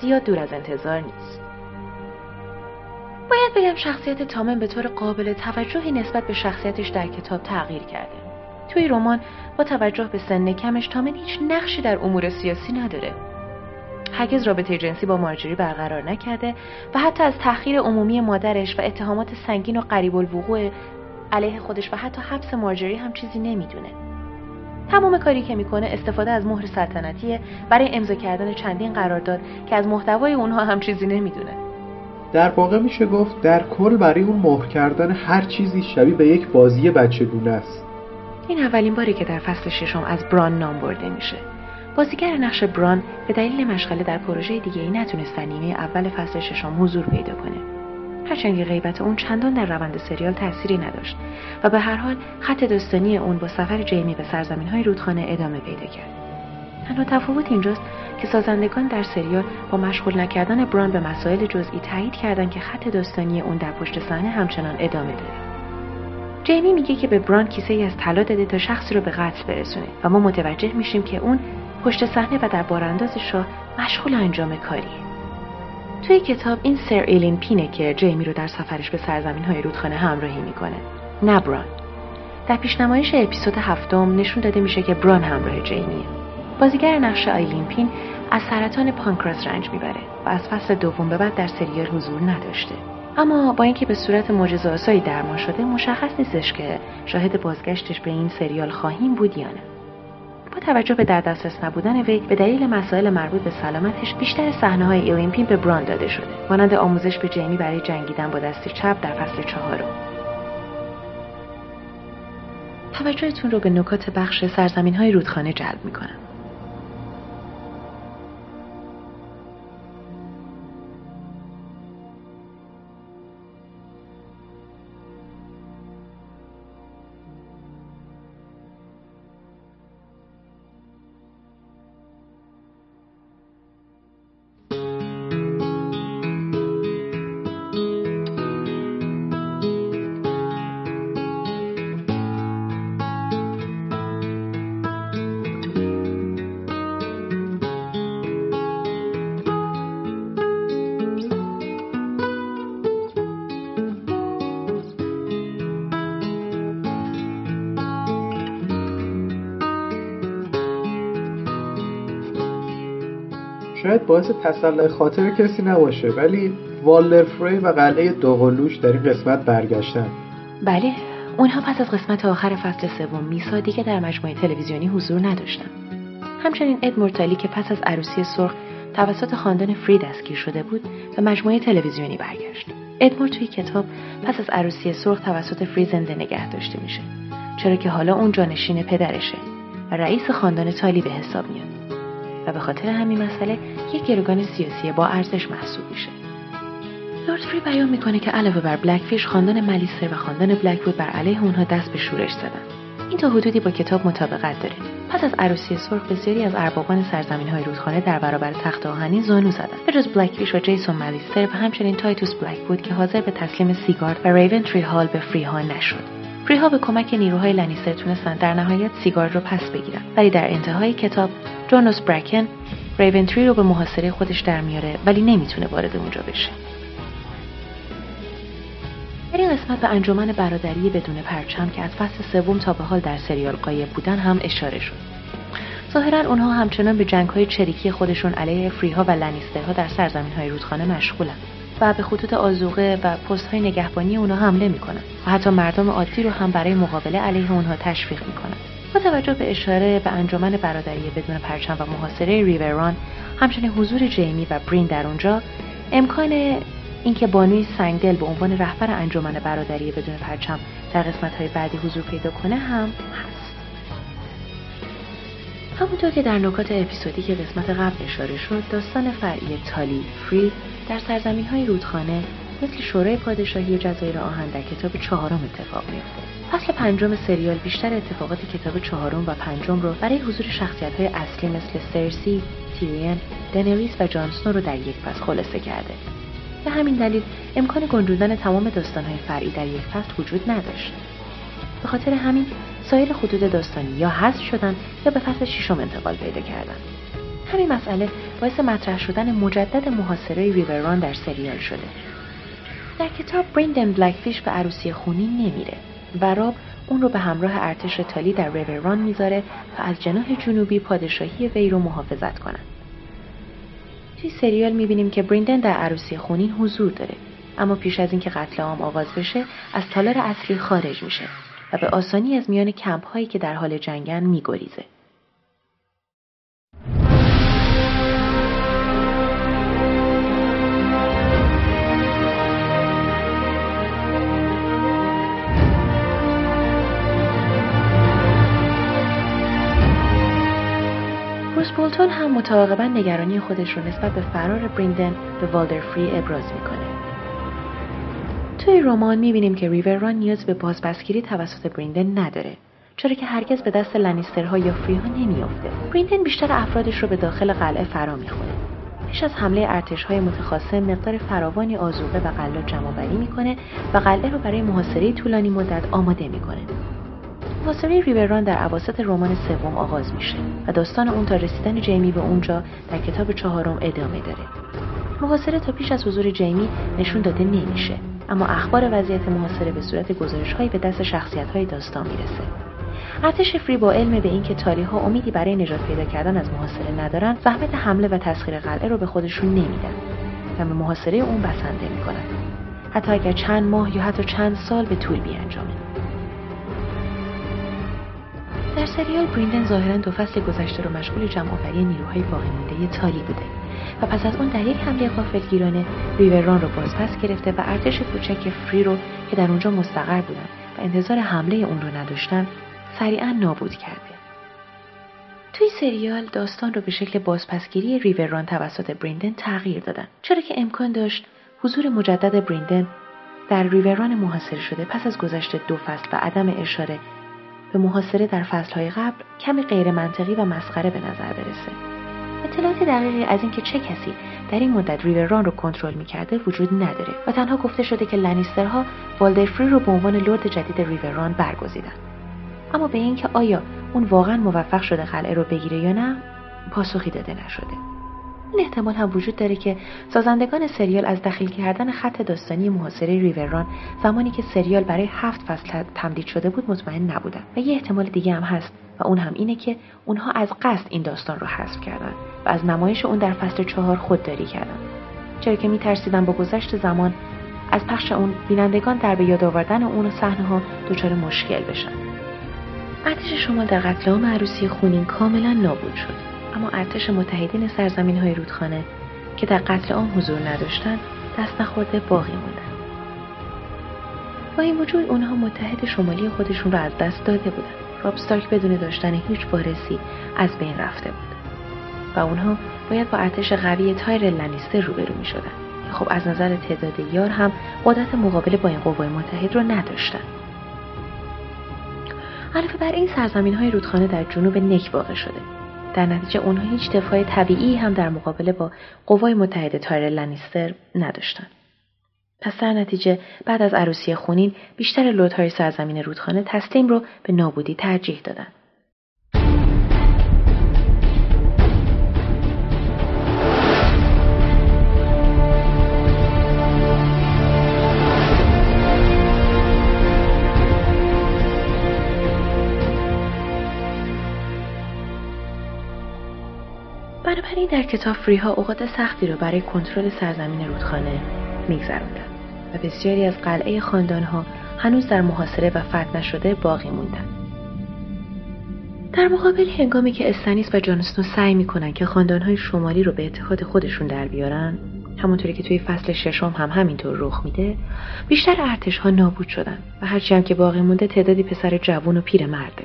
زیاد دور از انتظار نیست. باید بگم شخصیت تامن به طور قابل توجهی نسبت به شخصیتش در کتاب تغییر کرده. توی رمان با توجه به سن کمش تامن هیچ نقشی در امور سیاسی نداره. هرگز رابطه جنسی با مارجری برقرار نکرده و حتی از تأخیر عمومی مادرش و اتهامات سنگین و قریب الوقوع علیه خودش و حتی حبس مارجری هم چیزی نمی‌دونه. تمام کاری که می‌کنه استفاده از مهر سلطنتیه برای امضا کردن چندین قرارداد که از محتوای اونها هم چیزی نمی‌دونه. در واقع میشه گفت در کل برای اون مهر کردن هر چیزی شبیه به یک بازی بچگونه است. این اولین باری که در فصل ششم از بران نام برده میشه. بازیگر نقش بران به دلیل مشغله در پروژه دیگه ای نتونست نیمه اول فصل ششم حضور پیدا کنه. هرچند غیبت اون چندان در روند سریال تأثیری نداشت و به هر حال خط داستانی اون با سفر جیمی به سرزمین های رودخانه ادامه پیدا کرد. تنها تفاوت اینجاست که سازندگان در سریال با مشغول نکردن بران به مسائل جزئی تایید کردند که خط داستانی اون در پشت صحنه همچنان ادامه داره. جیمی میگه که به بران کیسه ای از طلا داده تا شخصی رو به قتل برسونه و ما متوجه میشیم که اون پشت صحنه و در بارانداز شاه مشغول انجام کاریه. توی کتاب این سر ایلین پینه که جیمی رو در سفرش به سرزمین های رودخانه همراهی می‌کنه. نه بران. در پیشنمایش اپیزود هفتم نشون داده میشه که بران همراه جیمیه بازیگر نقش آیلین پین از سرطان پانکراس رنج می‌بره و از فصل دوم به بعد در سریال حضور نداشته. اما با اینکه به صورت معجزه‌آسایی درمان شده مشخص نیستش که شاهد بازگشتش به این سریال خواهیم بود یا نه. با توجه به در دسترس نبودن وی به دلیل مسائل مربوط به سلامتش بیشتر صحنه های ایلینپین به بران داده شده. مانند آموزش به جیمی برای جنگیدن با دست چپ در فصل چهارم. توجهتون رو به نکات بخش سرزمین های رودخانه جلب می‌کنم. شاید باعث تسلح خاطر کسی نباشه ولی والر فری و قلعه دوقلوش در این قسمت برگشتن. بله اونها پس از قسمت آخر فصل سوم میسا دیگه در مجموعه تلویزیونی حضور نداشتن. همچنین اد مورتالی که پس از عروسی سرخ توسط خاندان فری دستگیر شده بود به مجموعه تلویزیونی برگشت. ادمور توی کتاب پس از عروسی سرخ توسط فری زنده نگه داشته میشه چرا که حالا اون جانشین پدرشه و رئیس خاندان تالی به حساب میاد. و به خاطر همین مسئله یک گروگان سیاسی با ارزش محسوب میشه. لورد فری بیان می‌کنه که علاوه بر بلکفیش خاندان ملیستر و خاندان بلکوود بر علیه اونها دست به شورش زدن. این تا حدودی با کتاب مطابقت داره. پس از عروسی سرخ بسیاری از اربابان سرزمین های رودخانه در برابر تخت آهنی زانو زدند به جز بلکفیش و جیسون ملیستر و همچنین تایتوس بلکوود که حاضر به تسلیم سیگارد و ریونتری هال به فریها نشد. فریها به کمک نیروهای لنیستر تونستند در نهایت سیگارد رو پس بگیرن. ولی در انتهای کتاب جونوس برکن ریونتری رو به محاصره خودش در میاره ولی نمی‌تونه وارد اونجا بشه. در این قسمت به انجمن برادری بدون پرچم که از فصل سوم تا به حال در سریال قایب بودن هم اشاره شد. ظاهرا اونها همچنان به جنگ های چریکی خودشون علیه فریها و لنیسترها در سرزمین های رودخانه مشغولن. و به خطوط آزوقه و پست های نگهبانی اونها حمله می‌کنن. و حتی مردم عادی رو هم برای مقابله علیه اونها تشویق می‌کنن. با توجه به اشاره به انجمن برادری بدون پرچم و محاصره ریوران همچنین حضور جیمی و برین در اونجا امکان اینکه بانوی سنگدل به عنوان رهبر انجمن برادری بدون پرچم در قسمت های بعدی حضور پیدا کنه هم هست. همونطور که در نکات اپیزودی که قسمت قبل اشاره شد داستان فرعی تالی فری در سرزمین های رودخانه مثل شورای پادشاهی جزایر آهن در کتاب چهارم اتفاق میافته. فصل پنجم سریال بیشتر اتفاقات کتاب چهارم و پنجم رو برای حضور شخصیت های اصلی مثل سرسی، تیرین، دنریس و جانسنو رو در یک فصل خلاصه کرده. به همین دلیل امکان گنجوندن تمام داستانهای فرعی در یک فصل وجود نداشت. به خاطر همین سایر خطوط داستانی یا حذف شدن یا به فصل ششم انتقال پیدا کردن. همین مسئله باعث مطرح شدن مجدد محاصره ریوران در سریال شده. در کتاب بریندن بلکفیش به عروسی خونی نمیره و راب اون رو به همراه ارتش تالی در ریوران می‌ذاره تا از جناح جنوبی پادشاهی وی رو محافظت کنند توی سریال می‌بینیم که بریندن در عروسی خونین حضور داره اما پیش از اینکه قتل عام آغاز بشه از تالار اصلی خارج میشه. به آسانی از میان کمپ هایی که در حال جنگن میگریزه بروس بولتون هم متعاقبا نگرانی خودش رو نسبت به فرار بریندن به والدر فری ابراز می‌کنه. توی رمان می‌بینیم که ریوران نیاز به بازپسگیری توسط بریندن نداره. چرا که هرگز به دست لنیسترها یا فریها نمیافته. بریندن بیشتر افرادش رو به داخل قلعه فرا می‌خونه. پیش از حمله ارتشهای متخاصم مقدار فراوانی آزوقه و غلات جمعآوری می‌کنه و قلعه رو برای محاصره طولانی مدت آماده می‌کنه. محاصره ریوران در عواسط رمان سوم آغاز میشه و داستان اون تا رسیدن جیمی به اونجا در کتاب چهارم ادامه داره. محاصره تا پیش از حضور جیمی نشون داده نمیشه اما اخبار وضعیت محاصره به صورت گزارش هایی به دست شخصیت های داستان می‌رسه. ارتش فری با علم به اینکه تالی ها امیدی برای نجات پیدا کردن از محاصره ندارن زحمت حمله و تسخیر قلعه رو به خودشون نمیدن و به محاصره اون بسنده می‌کنن. حتی اگر چند ماه یا حتی چند سال به طول بیانجامه. در سریال بریندن ظاهرا دو فصل گذشته رو مشغول جمعآوری نیروهای باقی مونده تالی بوده. و پس از اون در یک حمله غافلگیرانه ریوران رو بازپس گرفته و ارتش کوچک فری رو که در اونجا مستقر بودن و انتظار حمله اون رو نداشتن سریعا نابود کرده. توی سریال داستان رو به شکل بازپسگیری ریوران توسط بریندن تغییر دادن. چرا که امکان داشت حضور مجدد بریندن در ریوران محاصره شده پس از گذشت دو فصل و عدم اشاره به محاصره در فصلهای قبل کمی غیر منطقی و مسخره به نظر برسه. اطلاعات دقیقی از اینکه چه کسی در این مدت ریوران رو کنترل می‌کرده وجود نداره و تنها گفته شده که لنیسترها والدرفری رو به عنوان لرد جدید ریوران برگزیدن. اما به اینکه آیا اون واقعا موفق شده قلعه رو بگیره یا نه پاسخی داده نشده. این احتمال هم وجود داره که سازندگان سریال از دخیل کردن خط داستانی محاصره ریوران زمانی که سریال برای هفت فصل تمدید شده بود مطمئن نبودن. و یه احتمال دیگه هم هست و اون هم اینه که اونها از قصد این داستان رو حذف کردن و از نمایش اون در فصل چهار خودداری کردن. چرا که میترسیدن با گذشت زمان از پخش اون بینندگان در به یاد آوردن اون صحنه ها دچار مشکل بشن. ارتش شمال در قتل عام عروسی خونین کاملا نابود شد. اما ارتش متحدین سرزمین های رودخانه که در قتل عام حضور نداشتند دست نخورده باقی موندن با این وجود اونها متحد شمالی خودشون را از دست داده بودند راب استارک بدون داشتن هیچ وارثی از بین رفته بود و اونها باید با ارتش قوی تایر لنیستر روبرو می شدن. خب از نظر تعداد یار هم قدرت مقابله با این قوای متحد رو نداشتن. علاوه بر این سرزمین های رودخانه در جنوب نک واقع شده. در نتیجه اونها هیچ دفاع طبیعی هم در مقابله با قوای متحد تایر لنیستر نداشتند. پس در نتیجه بعد از عروسی خونین بیشتر لودهای سرزمین رودخانه تسلیم رو به نابودی ترجیح دادند. بنابراین در کتاب فریها اوقات سختی را برای کنترل سرزمین رودخانه میگذراندند و بسیاری از قلعه خاندانها هنوز در محاصره و فتح نشده باقی موندند در مقابل هنگامی که استنیس و جانسنو سعی می‌کنند که خاندانهای شمالی رو به اتحاد خودشون در بیارن همونطوری که توی فصل ششم هم همینطور رخ میده بیشتر ارتش ها نابود شدن و هرچی هم که باقی مونده تعدادی پسر جوون و پیر مرده.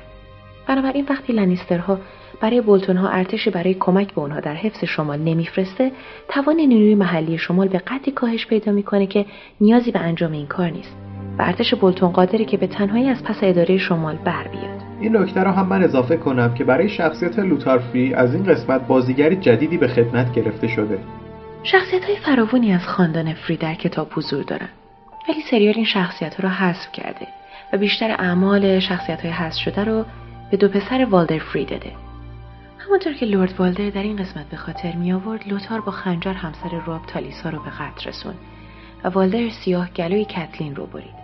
بنابراین وقتی لنیسترها برای بولتون ها ارتشی برای کمک به اونها در حفظ شمال نمیفرسته توان نیروی محلی شمال به قدری کاهش پیدا می‌کنه که نیازی به انجام این کار نیست. و ارتش بولتون قادره که به تنهایی از پس اداره شمال بر بیاد. این نکته را هم من اضافه کنم که برای شخصیت لوتارفری از این قسمت بازیگری جدیدی به خدمت گرفته شده. شخصیت های فراوانی از خاندان فری در کتاب حضور دارن. ولی سریال این شخصیت ها را حذف کرده و بیشتر اعمال شخصیت های حذف شده رو به دو پسر والدر فری داده. همانطور که لورد والدر در این قسمت به خاطر می آورد لوتار با خنجر همسر راب تالیسا رو به قتل رسون و والدر سیاه گلوی کتلین رو برید.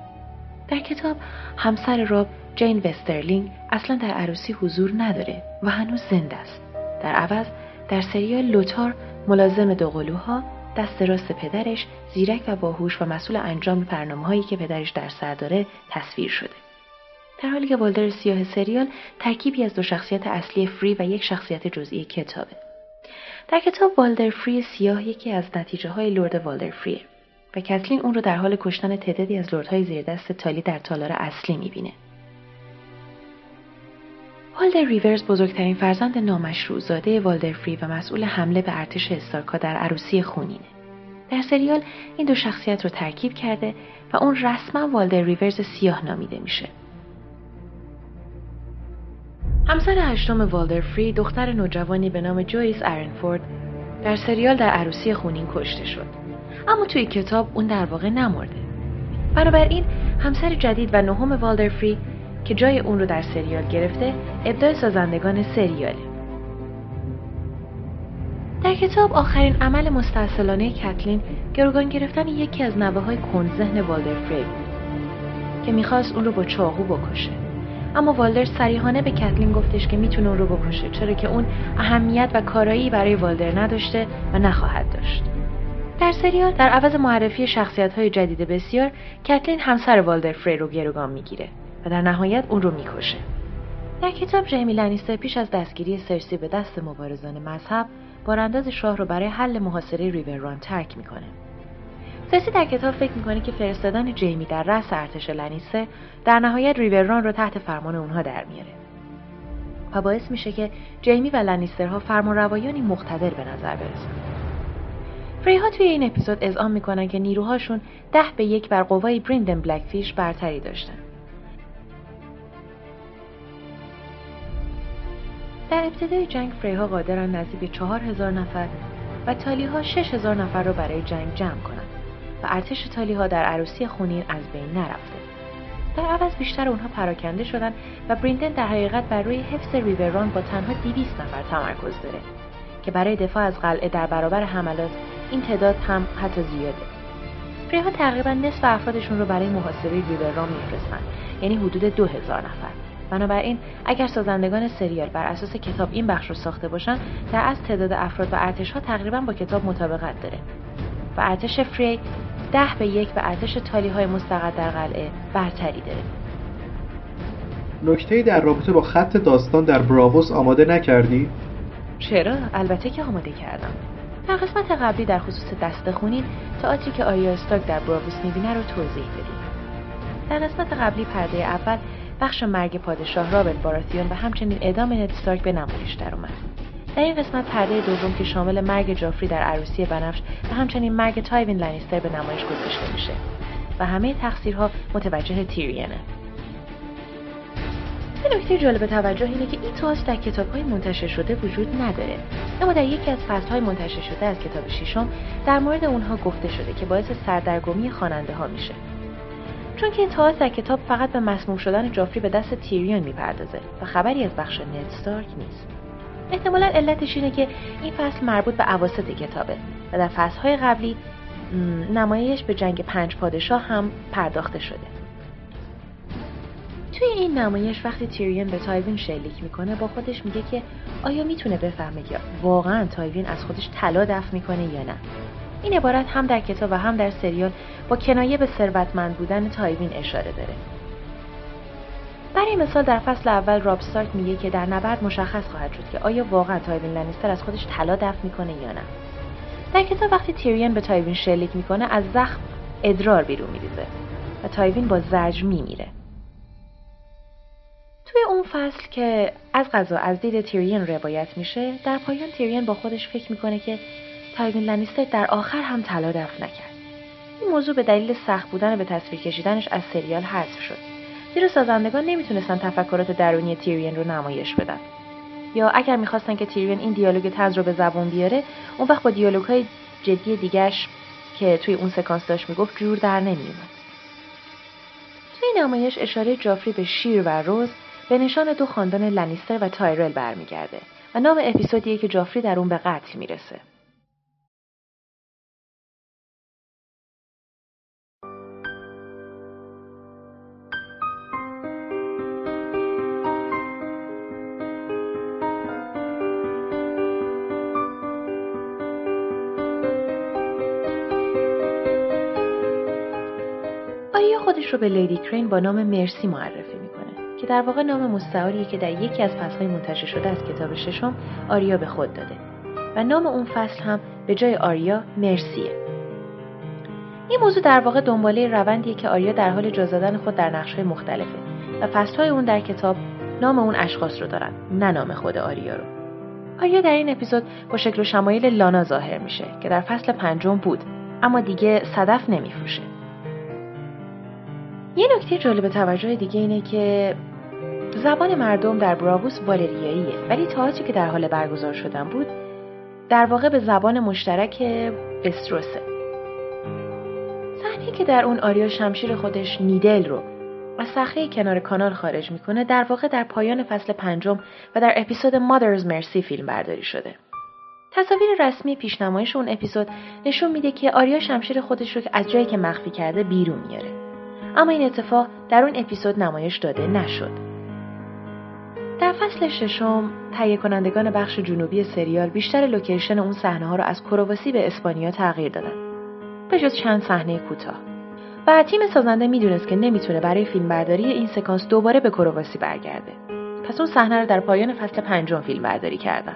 در کتاب همسر راب جین وسترلینگ اصلا در عروسی حضور نداره و هنوز زنده است. در عوض در سریال لوتار ملازم دوقلوها دست راست پدرش زیرک و باهوش و مسئول انجام برنامه هایی که پدرش در سر داره تصویر شده. در حالی که والدر سیاه سریال ترکیبی از دو شخصیت اصلی فری و یک شخصیت جزئی کتابه. در کتاب والدر فری سیاه یکی از نتیجه های لورد والدر فریه و کتلین اون رو در حال کشتن تعدادی از لردهای زیر دست تالی در تالار اصلی می‌بینه. والدر ریورز بزرگترین فرزند نامشروع زاده والدر فری و مسئول حمله به ارتش استارکا در عروسی خونینه. در سریال این دو شخصیت رو ترکیب کرده و اون رسما والدر ریورز سیاه نامیده میشه. همسر هشتم والدر فری دختر نوجوانی به نام جویس ارنفورد در سریال در عروسی خونین کشته شد. اما توی کتاب اون در واقع نمرده. بنابراین همسر جدید و نهم والدر فری که جای اون رو در سریال گرفته ابداع سازندگان سریاله. در کتاب آخرین عمل مستاصلانه کتلین گروگان گرفتن یکی از نوه های ذهن والدر فری که می‌خواست اون رو با چاقو بکشه. اما والدر صریحانه به کتلین گفتش که می‌تونه اون رو بکشه چرا که اون اهمیت و کارایی برای والدر نداشته و نخواهد داشت. در سریال در عوض معرفی شخصیت های جدید بسیار کتلین همسر والدر فری رو گروگان می‌گیره و در نهایت اون رو می‌کشه. در کتاب جیمی لنیستر پیش از دستگیری سرسی به دست مبارزان مذهب بارانداز شاه رو برای حل محاصره ریورران ترک می‌کنه. سرسی در کتاب فکر می‌کنه که فرستادن جیمی در رأس ارتش لنیسه در نهایت ریوران رو تحت فرمان اونها در میاره. و باعث میشه که جیمی و لنیسترها فرمان روایانی مقتدر به نظر برسن. فریها توی این اپیزود اذعان می‌کنن که نیروهاشون ده به یک بر قوای بریندن بلکفیش برتری داشتن. در ابتدای جنگ فریها قادرن نزدیک به چهار هزار نفر و تالیها شش هزار نفر رو برای جنگ جمع کنند. و ارتش تالیها در عروسی خونین از بین نرفته. در عوض بیشتر اونها پراکنده شدن و بریندن در حقیقت بر روی حفظ ریوران با تنها 200 نفر تمرکز داره که برای دفاع از قلعه در برابر حملات این تعداد هم حتی زیاده. فریها تقریبا نصف افرادشون رو برای محاصره ریوران میفرستن یعنی حدود 2000 نفر. بنابراین اگر سازندگان سریال بر اساس کتاب این بخش رو ساخته باشن در از تعداد افراد و ارتش ها تقریبا با کتاب مطابقت داره. و ارتش فری ده به یک به ارتش تالی های مستقر در قلعه برتری داره نکته در رابطه با خط داستان در براووس آماده نکردی؟ چرا؟ البته که آماده کردم در قسمت قبلی در خصوص دست خونین تئاتری که آریا استارک در براووس می‌بینه رو توضیح دادیم در قسمت قبلی پرده اول بخش مرگ پادشاه رابرت باراتیون و همچنین اعدام استارک به نمایش در اومد در این قسمت پرده دوم که شامل مرگ جافری در عروسی بنفش و همچنین مرگ تایوین لنیستر به نمایش گذاشته میشه. و همه تقصیرها متوجه تیرینه. یه نکته جالب توجه اینه که این تئاتر در کتاب های منتشر شده وجود نداره. اما در یکی از فصل های منتشر شده از کتاب ششم در مورد اونها گفته شده که باعث سردرگمی خواننده ها میشه. چون که این تاس در کتاب فقط به مسموم شدن جافری به دست تیریون می‌پردازه و خبری از بخش ستارک نیست. احتمالا علتش اینه که این فصل مربوط به عواسط کتابه و در فصلهای قبلی نمایش به جنگ پنج پادشاه هم پرداخته شده. توی این نمایش وقتی تیریون به تایوین شلیک می‌کنه با خودش میگه که آیا می‌تونه بفهمه که واقعا تایوین از خودش طلا دفع می‌کنه یا نه. این عبارت هم در کتاب و هم در سریال با کنایه به ثروتمند بودن تایوین اشاره داره. برای مثال در فصل اول راب استارک میگه که در نبرد مشخص خواهد شد که آیا واقعا تایوین لنیستر از خودش طلا دفع می‌کنه یا نه. در کتاب وقتی تیریون به تایوین شلیک می‌کنه از زخم ادرار بیرون میریزه و تایوین با زجر میمیره. توی اون فصل که از قضا از دید تیریون روایت میشه در پایان تیریون با خودش فکر می‌کنه که تایوین لنیستر در آخر هم طلا دفع نکرد. این موضوع به دلیل سخت بودن به تصویر کشیدنش از سریال حذف شد. زیرا سازندگان نمی‌تونستن تفکرات درونی تیریون رو نمایش بدن. یا اگر می‌خواستن که تیریون این دیالوگ طنز رو به زبون بیاره اون وقت با دیالوگ های جدی دیگش که توی اون سکانس داشت می‌گفت جور در نمیومد توی نمایش اشاره جافری به شیر و روز به نشان دو خاندان لنیستر و تایرل برمیگرده و نام اپیزودیه که جافری در اون به قتل می‌رسه. خودش رو به لیدی کرین با نام مرسی معرفی می‌کنه که در واقع نام مستعاریه که در یکی از فصلهای منتشر شده از کتاب ششم آریا به خود داده. و نام اون فصل هم به جای آریا مرسیه. این موضوع در واقع دنباله روندیه که آریا در حال جا زدن خود در نقشهای مختلفه و فصلهای اون در کتاب نام اون اشخاص رو دارن نه نام خود آریا رو. آریا در این اپیزود با شکل و شمایل لانا ظاهر میشه که در فصل پنجم بود اما دیگه صدف نمیفروشه. یه نکته جالب توجه دیگه اینه که زبان مردم در براووس والریاییه. ولی تئاتری که در حال برگزار شدن بود در واقع به زبان مشترک استروسه. صحنه که در اون آریا شمشیر خودش نیدل رو از صخره کنار کانال خارج می‌کنه در واقع در پایان فصل پنجم و در اپیزود مادرز مرسی فیلم برداری شده. تصاویر رسمی پیشنمایش اون اپیزود نشون میده که آریا شمشیر خودش رو از جایی که مخفی کرده بیرون میاره. اما این اتفاق در اون اپیزود نمایش داده نشد. در فصل ششم تهیه کنندگان بخش جنوبی سریال بیشتر لوکیشن اون صحنه ها رو از کرواسی به اسپانیا تغییر دادن. به جز چند صحنه کوتاه. و تیم سازنده می‌دونست که نمی‌تونه برای فیلمبرداری این سکانس دوباره به کرواسی برگرده. پس اون صحنه رو در پایان فصل پنجم فیلم برداری کردن.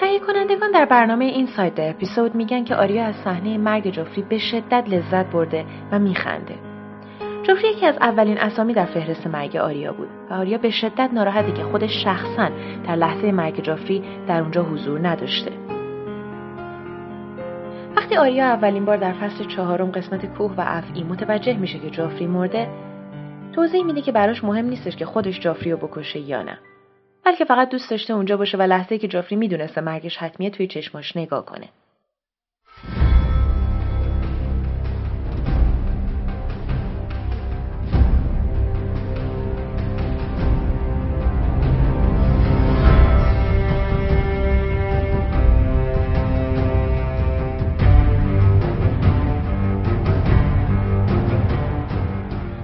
تهیه کنندگان در برنامه این سایت اپیزود میگن که آریا از صحنه مرگ جفری به شدت لذت برده و میخنده. جفری یکی از اولین اسامی در فهرست مرگ آریا بود و آریا به شدت ناراحته که خودش شخصا در لحظه مرگ جفری در اونجا حضور نداشته. وقتی آریا اولین بار در فصل چهارم قسمت کوه و افعی متوجه میشه که جافری مرده توضیح میده که براش مهم نیستش که خودش جافری رو بکشه یا نه بلکه فقط دوست داشته اونجا باشه و لحظه که جافری می‌دونسته مرگش حتمیه توی چشماش نگاه کنه.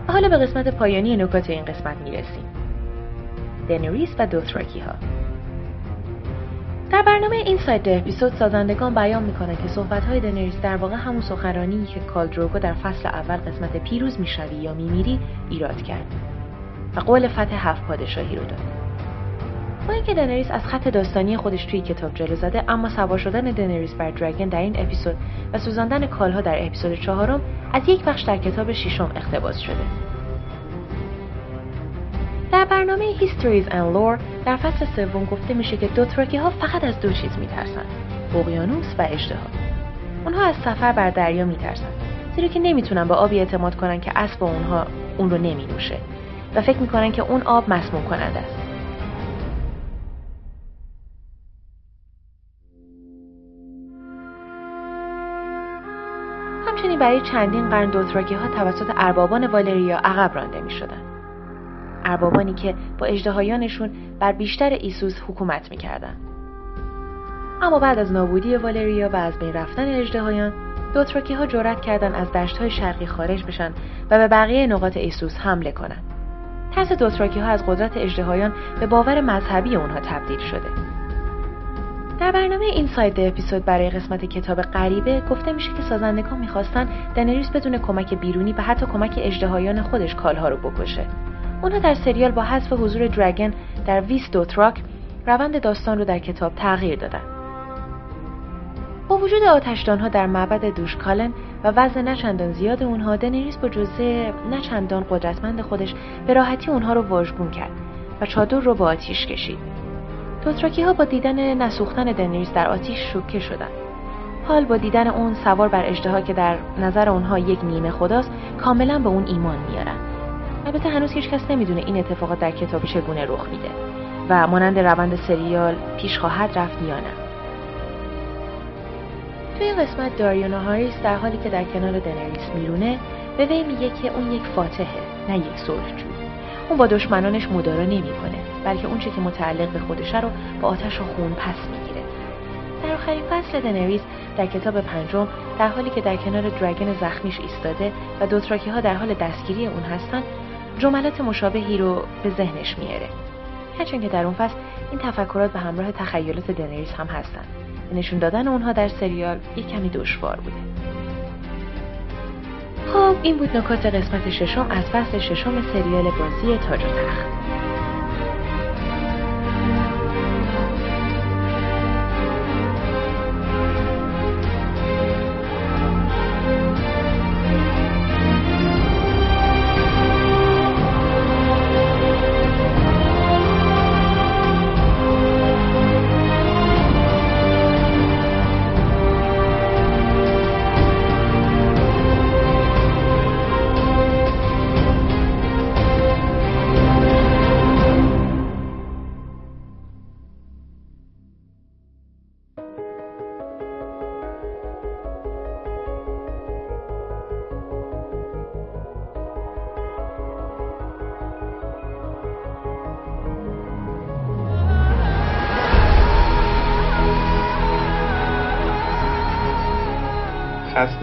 حالا به قسمت پایانی نکات این قسمت می‌رسیم. دنریس و دوتراکی ها در برنامه این سایت اپیزود سازندگان بیان می‌کنند که صحبت های دنریس در واقع همون سخنرانی که کالدروگو در فصل اول قسمت پیروز می‌شوی یا میمیری ایراد کرد. و قول فتح هفت پادشاهی رو داد. با اینکه دنریس از خط داستانی خودش توی کتاب جلو زده اما سوار شدن دنریس بر دراگن در این اپیزود و سوزاندن کالها در اپیزود چهارم از یک بخش در کتاب ششم اقتباس شده. در برنامه Histories and Lore در فصل سوم گفته میشه که دوتراکی ها فقط از دو چیز میترسن اقیانوس و اژدها اونها از سفر بر دریا میترسن زیرا که نمی‌تونن به آبی اعتماد کنن که اسب اونها اون رو نمینوشه و فکر می‌کنن که اون آب مسموم کننده است همچنین برای چندین قرن دوتراکی ها توسط اربابان والریا عقب رانده می شدن. اربابانی که با اجدهایانشون بر بیشتر ایسوس حکومت می‌کردند. اما بعد از نابودی والریا و از بین رفتن اجدهایان دوتراکی ها جرأت کردند از دشت های شرقی خارج بشن و به بقیه نقاط ایسوس حمله کنند. ترس دوتراکی ها از قدرت اجدهایان به باور مذهبی اونها تبدیل شده. در برنامه این ساید اپیزود برای قسمت کتاب غریبه گفته میشه که سازندگان می‌خواستن دنریس بدون کمک بیرونی و حتی کمک اجدهایان خودش کالها رو بکشه اونا در سریال با حذف حضور درگن در ویس دوتراک روند داستان رو در کتاب تغییر دادن. با وجود آتشدانها در معبد دوشکالن و وزن نچندان زیاد اونها دنیریس با جزه نچندان قدرتمند خودش به راحتی اونها رو واژگون کرد و چادر رو با آتیش کشید. دوتراکی ها با دیدن نسوختن دنیریس در آتیش شوکه شدند. حال با دیدن اون سوار بر اجدها که در نظر اونها یک نیمه خداست کاملا به اون ایمان میارن. البته هنوز هیچ کس نمی‌دونه این اتفاقات در کتاب چگونه رخ میده و مانند روند سریال پیش خواهد رفت یا نه. توی قسمت داریونا هاریس در حالی که در کنار دنریس میرونه به وی میگه که اون یک فاتحه نه یک صلحجو اون با دشمنانش مدارا نمی‌کنه بلکه اون چه که متعلق به خودشه رو با آتش و خون پس می‌گیره. در آخرین فصل دنریس در کتاب پنجم در حالی که در کنار درگن زخمیش ایستاده و دوتراکی ها در حال دستگیری اون هستن جملات مشابهی رو به ذهنش میاره. هرچند که در اون فصل این تفکرات به همراه تخیلات دنریس هم هستن نشون دادن اونها در سریال یک کمی دشوار بوده. خب این بود نکات قسمت ششم از فصل ششم سریال بازی تاج و تخت.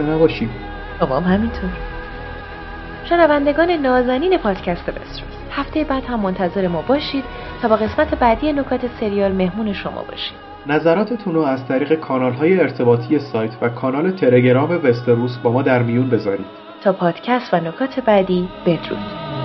نباشید شما همینطور. شنوندگان نازنین پادکست بستروس هفته بعد هم منتظر ما باشید تا با قسمت بعدی نکات سریال مهمون شما باشید. نظراتتون رو از طریق کانال های ارتباطی سایت و کانال تلگرام وستروس با ما در میون بذارید. تا پادکست و نکات بعدی بدرود.